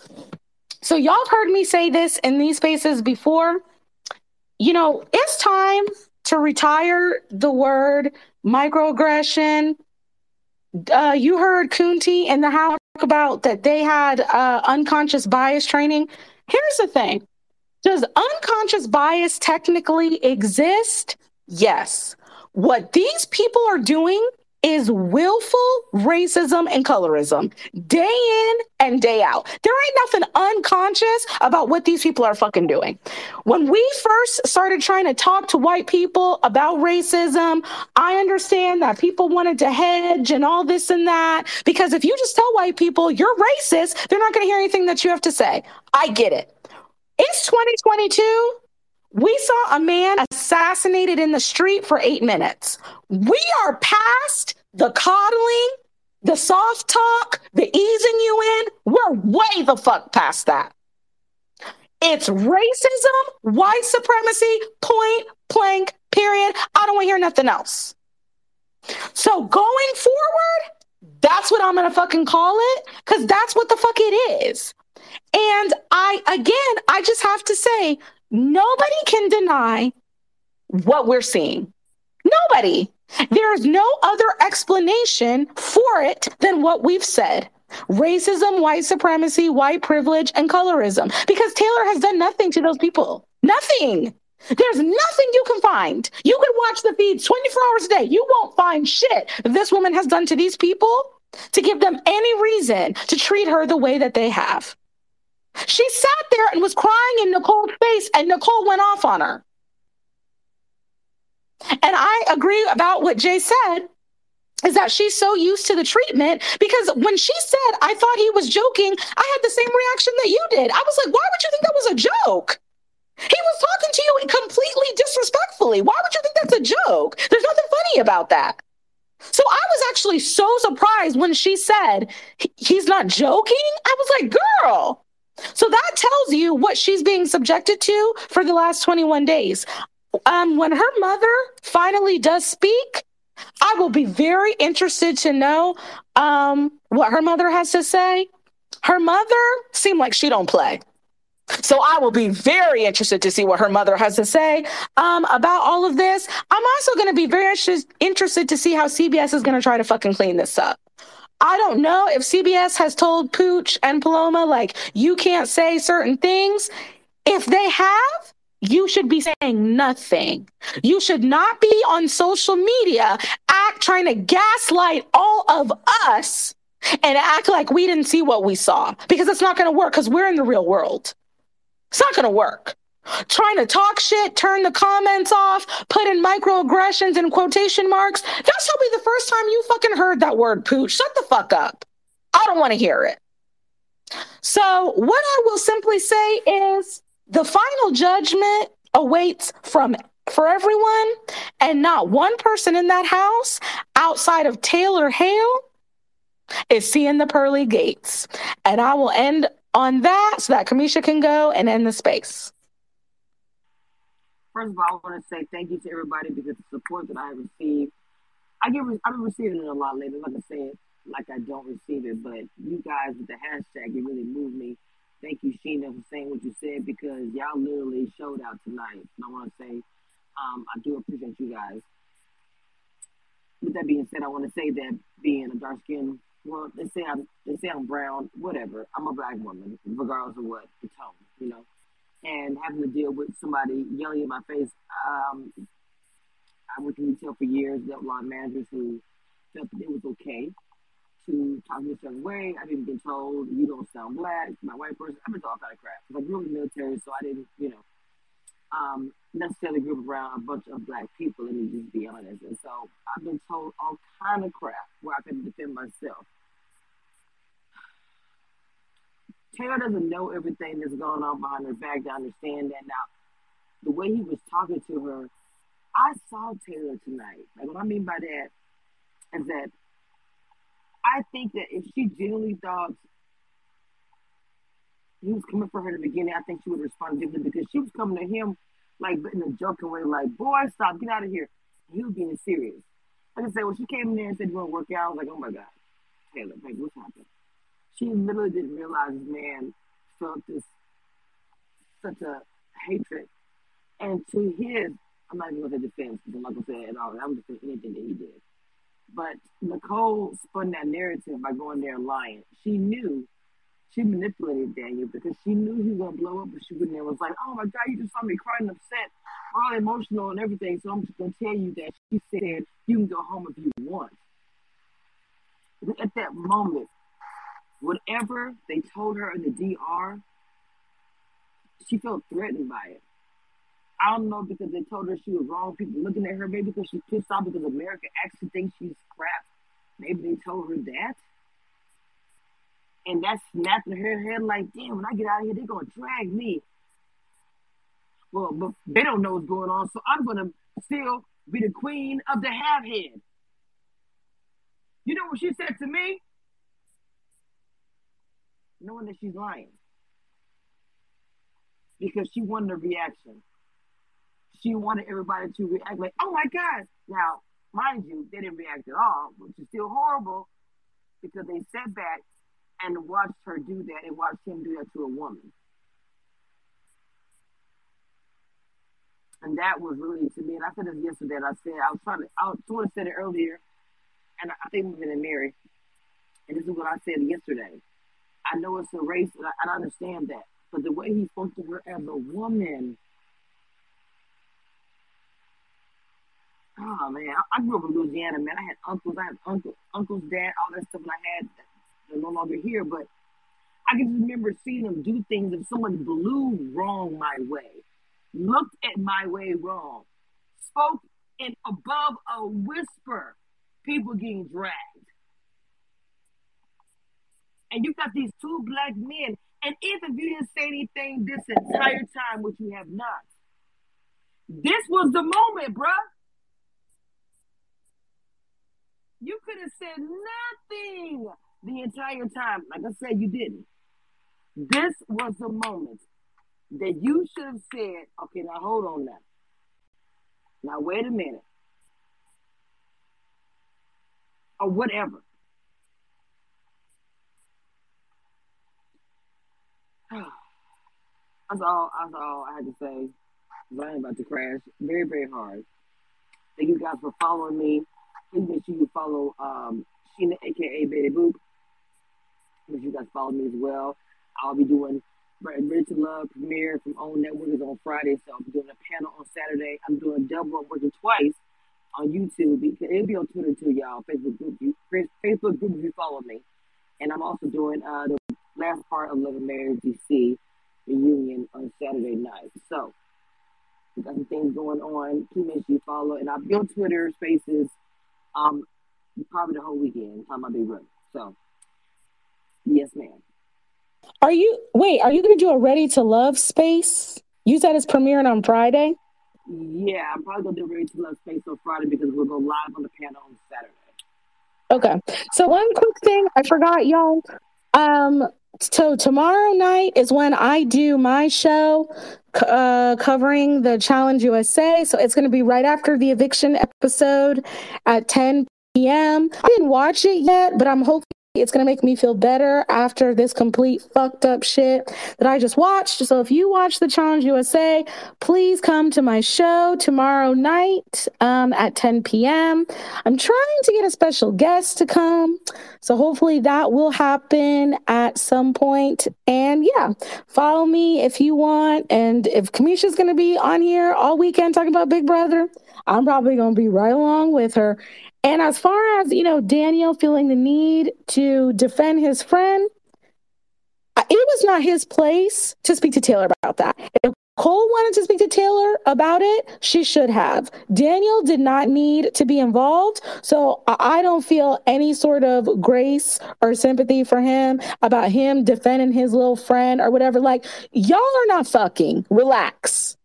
So, y'all have heard me say this in these spaces before. You know, it's time to retire the word microaggression. Uh, you heard Kunti in the house talk about that they had uh, unconscious bias training. Here's the thing Does unconscious bias technically exist? Yes. What these people are doing is willful racism and colorism day in and day out. There ain't nothing unconscious about what these people are fucking doing. When we first started trying to talk to white people about racism, I understand that people wanted to hedge and all this and that because if you just tell white people you're racist, they're not going to hear anything that you have to say. I get it. It's 2022. We saw a man assassinated in the street for eight minutes. We are past the coddling, the soft talk, the easing you in. We're way the fuck past that. It's racism, white supremacy, point blank, period. I don't want to hear nothing else. So going forward, that's what I'm going to fucking call it because that's what the fuck it is. And I, again, I just have to say, nobody can deny what we're seeing. Nobody. There is no other explanation for it than what we've said racism, white supremacy, white privilege, and colorism. Because Taylor has done nothing to those people. Nothing. There's nothing you can find. You can watch the feeds 24 hours a day. You won't find shit this woman has done to these people to give them any reason to treat her the way that they have. She sat there and was crying in Nicole's face, and Nicole went off on her. And I agree about what Jay said is that she's so used to the treatment because when she said, I thought he was joking, I had the same reaction that you did. I was like, why would you think that was a joke? He was talking to you completely disrespectfully. Why would you think that's a joke? There's nothing funny about that. So I was actually so surprised when she said, he's not joking. I was like, girl. So that tells you what she's being subjected to for the last 21 days. Um, when her mother finally does speak, I will be very interested to know um, what her mother has to say. Her mother seemed like she don't play. So I will be very interested to see what her mother has to say um, about all of this. I'm also going to be very interested to see how CBS is going to try to fucking clean this up. I don't know if CBS has told Pooch and Paloma, like, you can't say certain things. If they have, you should be saying nothing. You should not be on social media act trying to gaslight all of us and act like we didn't see what we saw because it's not going to work because we're in the real world. It's not going to work. Trying to talk shit, turn the comments off, put in microaggressions and quotation marks. That's probably the first time you fucking heard that word, pooch. Shut the fuck up. I don't want to hear it. So, what I will simply say is the final judgment awaits from for everyone and not one person in that house outside of Taylor Hale is seeing the pearly gates. And I will end on that so that Cameshia can go and end the space. First of all, I want to say thank you to everybody because the support that I received, I get, I've been receiving it a lot lately. Like I said, like I don't receive it. But you guys with the hashtag, it really moved me. Thank you, Sheena, for saying what you said because y'all literally showed out tonight. And I want to say, um, I do appreciate you guys. With that being said, I want to say that being a dark skin, well, they say I'm they say I'm brown, whatever. I'm a black woman, regardless of what the tone, you know. And having to deal with somebody yelling in my face, um, I worked in retail for years, dealt with a lot of managers who felt that it was okay to talk me a certain way. I've even been told you don't sound black, my white person. I've been told all kind of crap. I grew up in the military, so I didn't, you know, um, necessarily grew up around a bunch of black people. Let me just be honest. And so I've been told all kind of crap where I've had to defend myself. Taylor doesn't know everything that's going on behind her back to understand that. Now, the way he was talking to her, I saw Taylor tonight. Like what I mean by that is that I think that if she genuinely thought he was coming for her in the beginning, I think she would respond differently because she was coming to him like in a joking way, like, boy, stop, get out of here. He was being serious. Like I said, when she came in there and said, you want to work out, I was like, oh my God, Taylor, like, what's happening? She literally didn't realize this man felt this, such a hatred. And to his, I'm not even going to defense because I'm not going to say it at all. I would defend anything that he did. But Nicole spun that narrative by going there and lying. She knew she manipulated Daniel because she knew he was gonna blow up, but she wouldn't. It was like, "Oh my God, you just saw me crying, upset, all emotional and everything." So I'm just gonna tell you that she said, "You can go home if you want." At that moment, whatever they told her in the DR, she felt threatened by it. I don't know because they told her she was wrong. People looking at her, maybe because she's pissed off because America actually thinks she's crap. Maybe they told her that. And that's snapping her head like, damn, when I get out of here, they're going to drag me. Well, but they don't know what's going on, so I'm going to still be the queen of the half head. You know what she said to me? Knowing that she's lying. Because she wanted a reaction. She wanted everybody to react like, oh my God. Now, mind you, they didn't react at all, which is still horrible because they sat back and watched her do that and watched him do that to a woman. And that was really to me, and I said this yesterday, I said, I was trying to, I was sort of said it earlier, and I think we've been in Mary, and this is what I said yesterday. I know it's a race, and I, I understand that, but the way he spoke to her as a woman, oh man, I, I grew up in Louisiana, man. I had uncles, I had uncle, uncles, dad, all that stuff, and I had they're no longer here, but I can remember seeing them do things if someone blew wrong my way, looked at my way wrong, spoke in above a whisper, people getting dragged. And you got these two black men, and even if you didn't say anything this entire time, which you have not, this was the moment, bruh. You could have said nothing the entire time. Like I said, you didn't. This was the moment that you should have said, okay, now hold on now. Now wait a minute. Or whatever. That's all that's all I had to say. I ain't about to crash. Very, very hard. Thank you guys for following me. Please make sure you follow um, Sheena, aka Betty Boop. Make sure you guys follow me as well. I'll be doing Ready to Love premiere from OWN Network is on Friday, so I'll be doing a panel on Saturday. I'm doing double. I'm working twice on YouTube. It'll be on Twitter too, y'all. Facebook group, you, Facebook group if you follow me. And I'm also doing uh, the last part of Love and Marriage DC reunion on Saturday night. So we got some things going on. Please make sure you follow. And I'll be on Twitter Spaces um, probably the whole weekend. Time I'll be running. So yes, ma'am. Are you wait? Are you going to do a Ready to Love space? You said it's premiering on Friday. Yeah, I'm probably gonna do a Ready to Love Space on Friday because we'll go live on the panel on Saturday. Okay. So one quick thing I forgot, y'all. Um, so tomorrow night is when I do my show uh, covering the Challenge USA. So it's going to be right after the eviction episode at 10 p.m. I didn't watch it yet, but I'm hoping it's going to make me feel better after this complete fucked up shit that I just watched. So if you watch the Challenge USA, please come to my show tomorrow night um, at 10 p.m. I'm trying to get a special guest to come. So hopefully that will happen at some point. And yeah, follow me if you want. And if Cameshia's going to be on here all weekend talking about Big Brother, I'm probably going to be right along with her. And as far as, you know, Daniel feeling the need to defend his friend, it was not his place to speak to Taylor about that. If Cole wanted to speak to Taylor about it, she should have. Daniel did not need to be involved. So I don't feel any sort of grace or sympathy for him about him defending his little friend or whatever. Like, y'all are not fucking. Relax.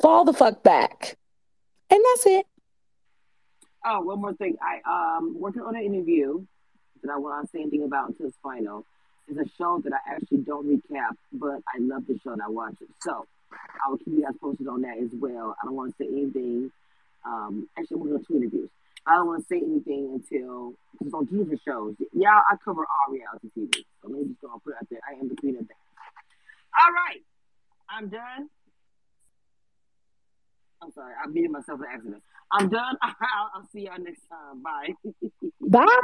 Fall the fuck back. And that's it. Oh, one more thing. I um working on an interview that I will not say anything about until it's final. It's a show that I actually don't recap, but I love the show and I watch it. So I will keep you guys posted on that as well. I don't want to say anything. Um, actually, we're going to two interviews. I don't want to say anything until it's on different shows. Yeah, I cover all reality TV, so maybe just gonna put it out there. I am the queen of that. All right, I'm done. I'm sorry, I beat myself an accident. I'm done. I'll, I'll see y'all next time. Bye. Bye.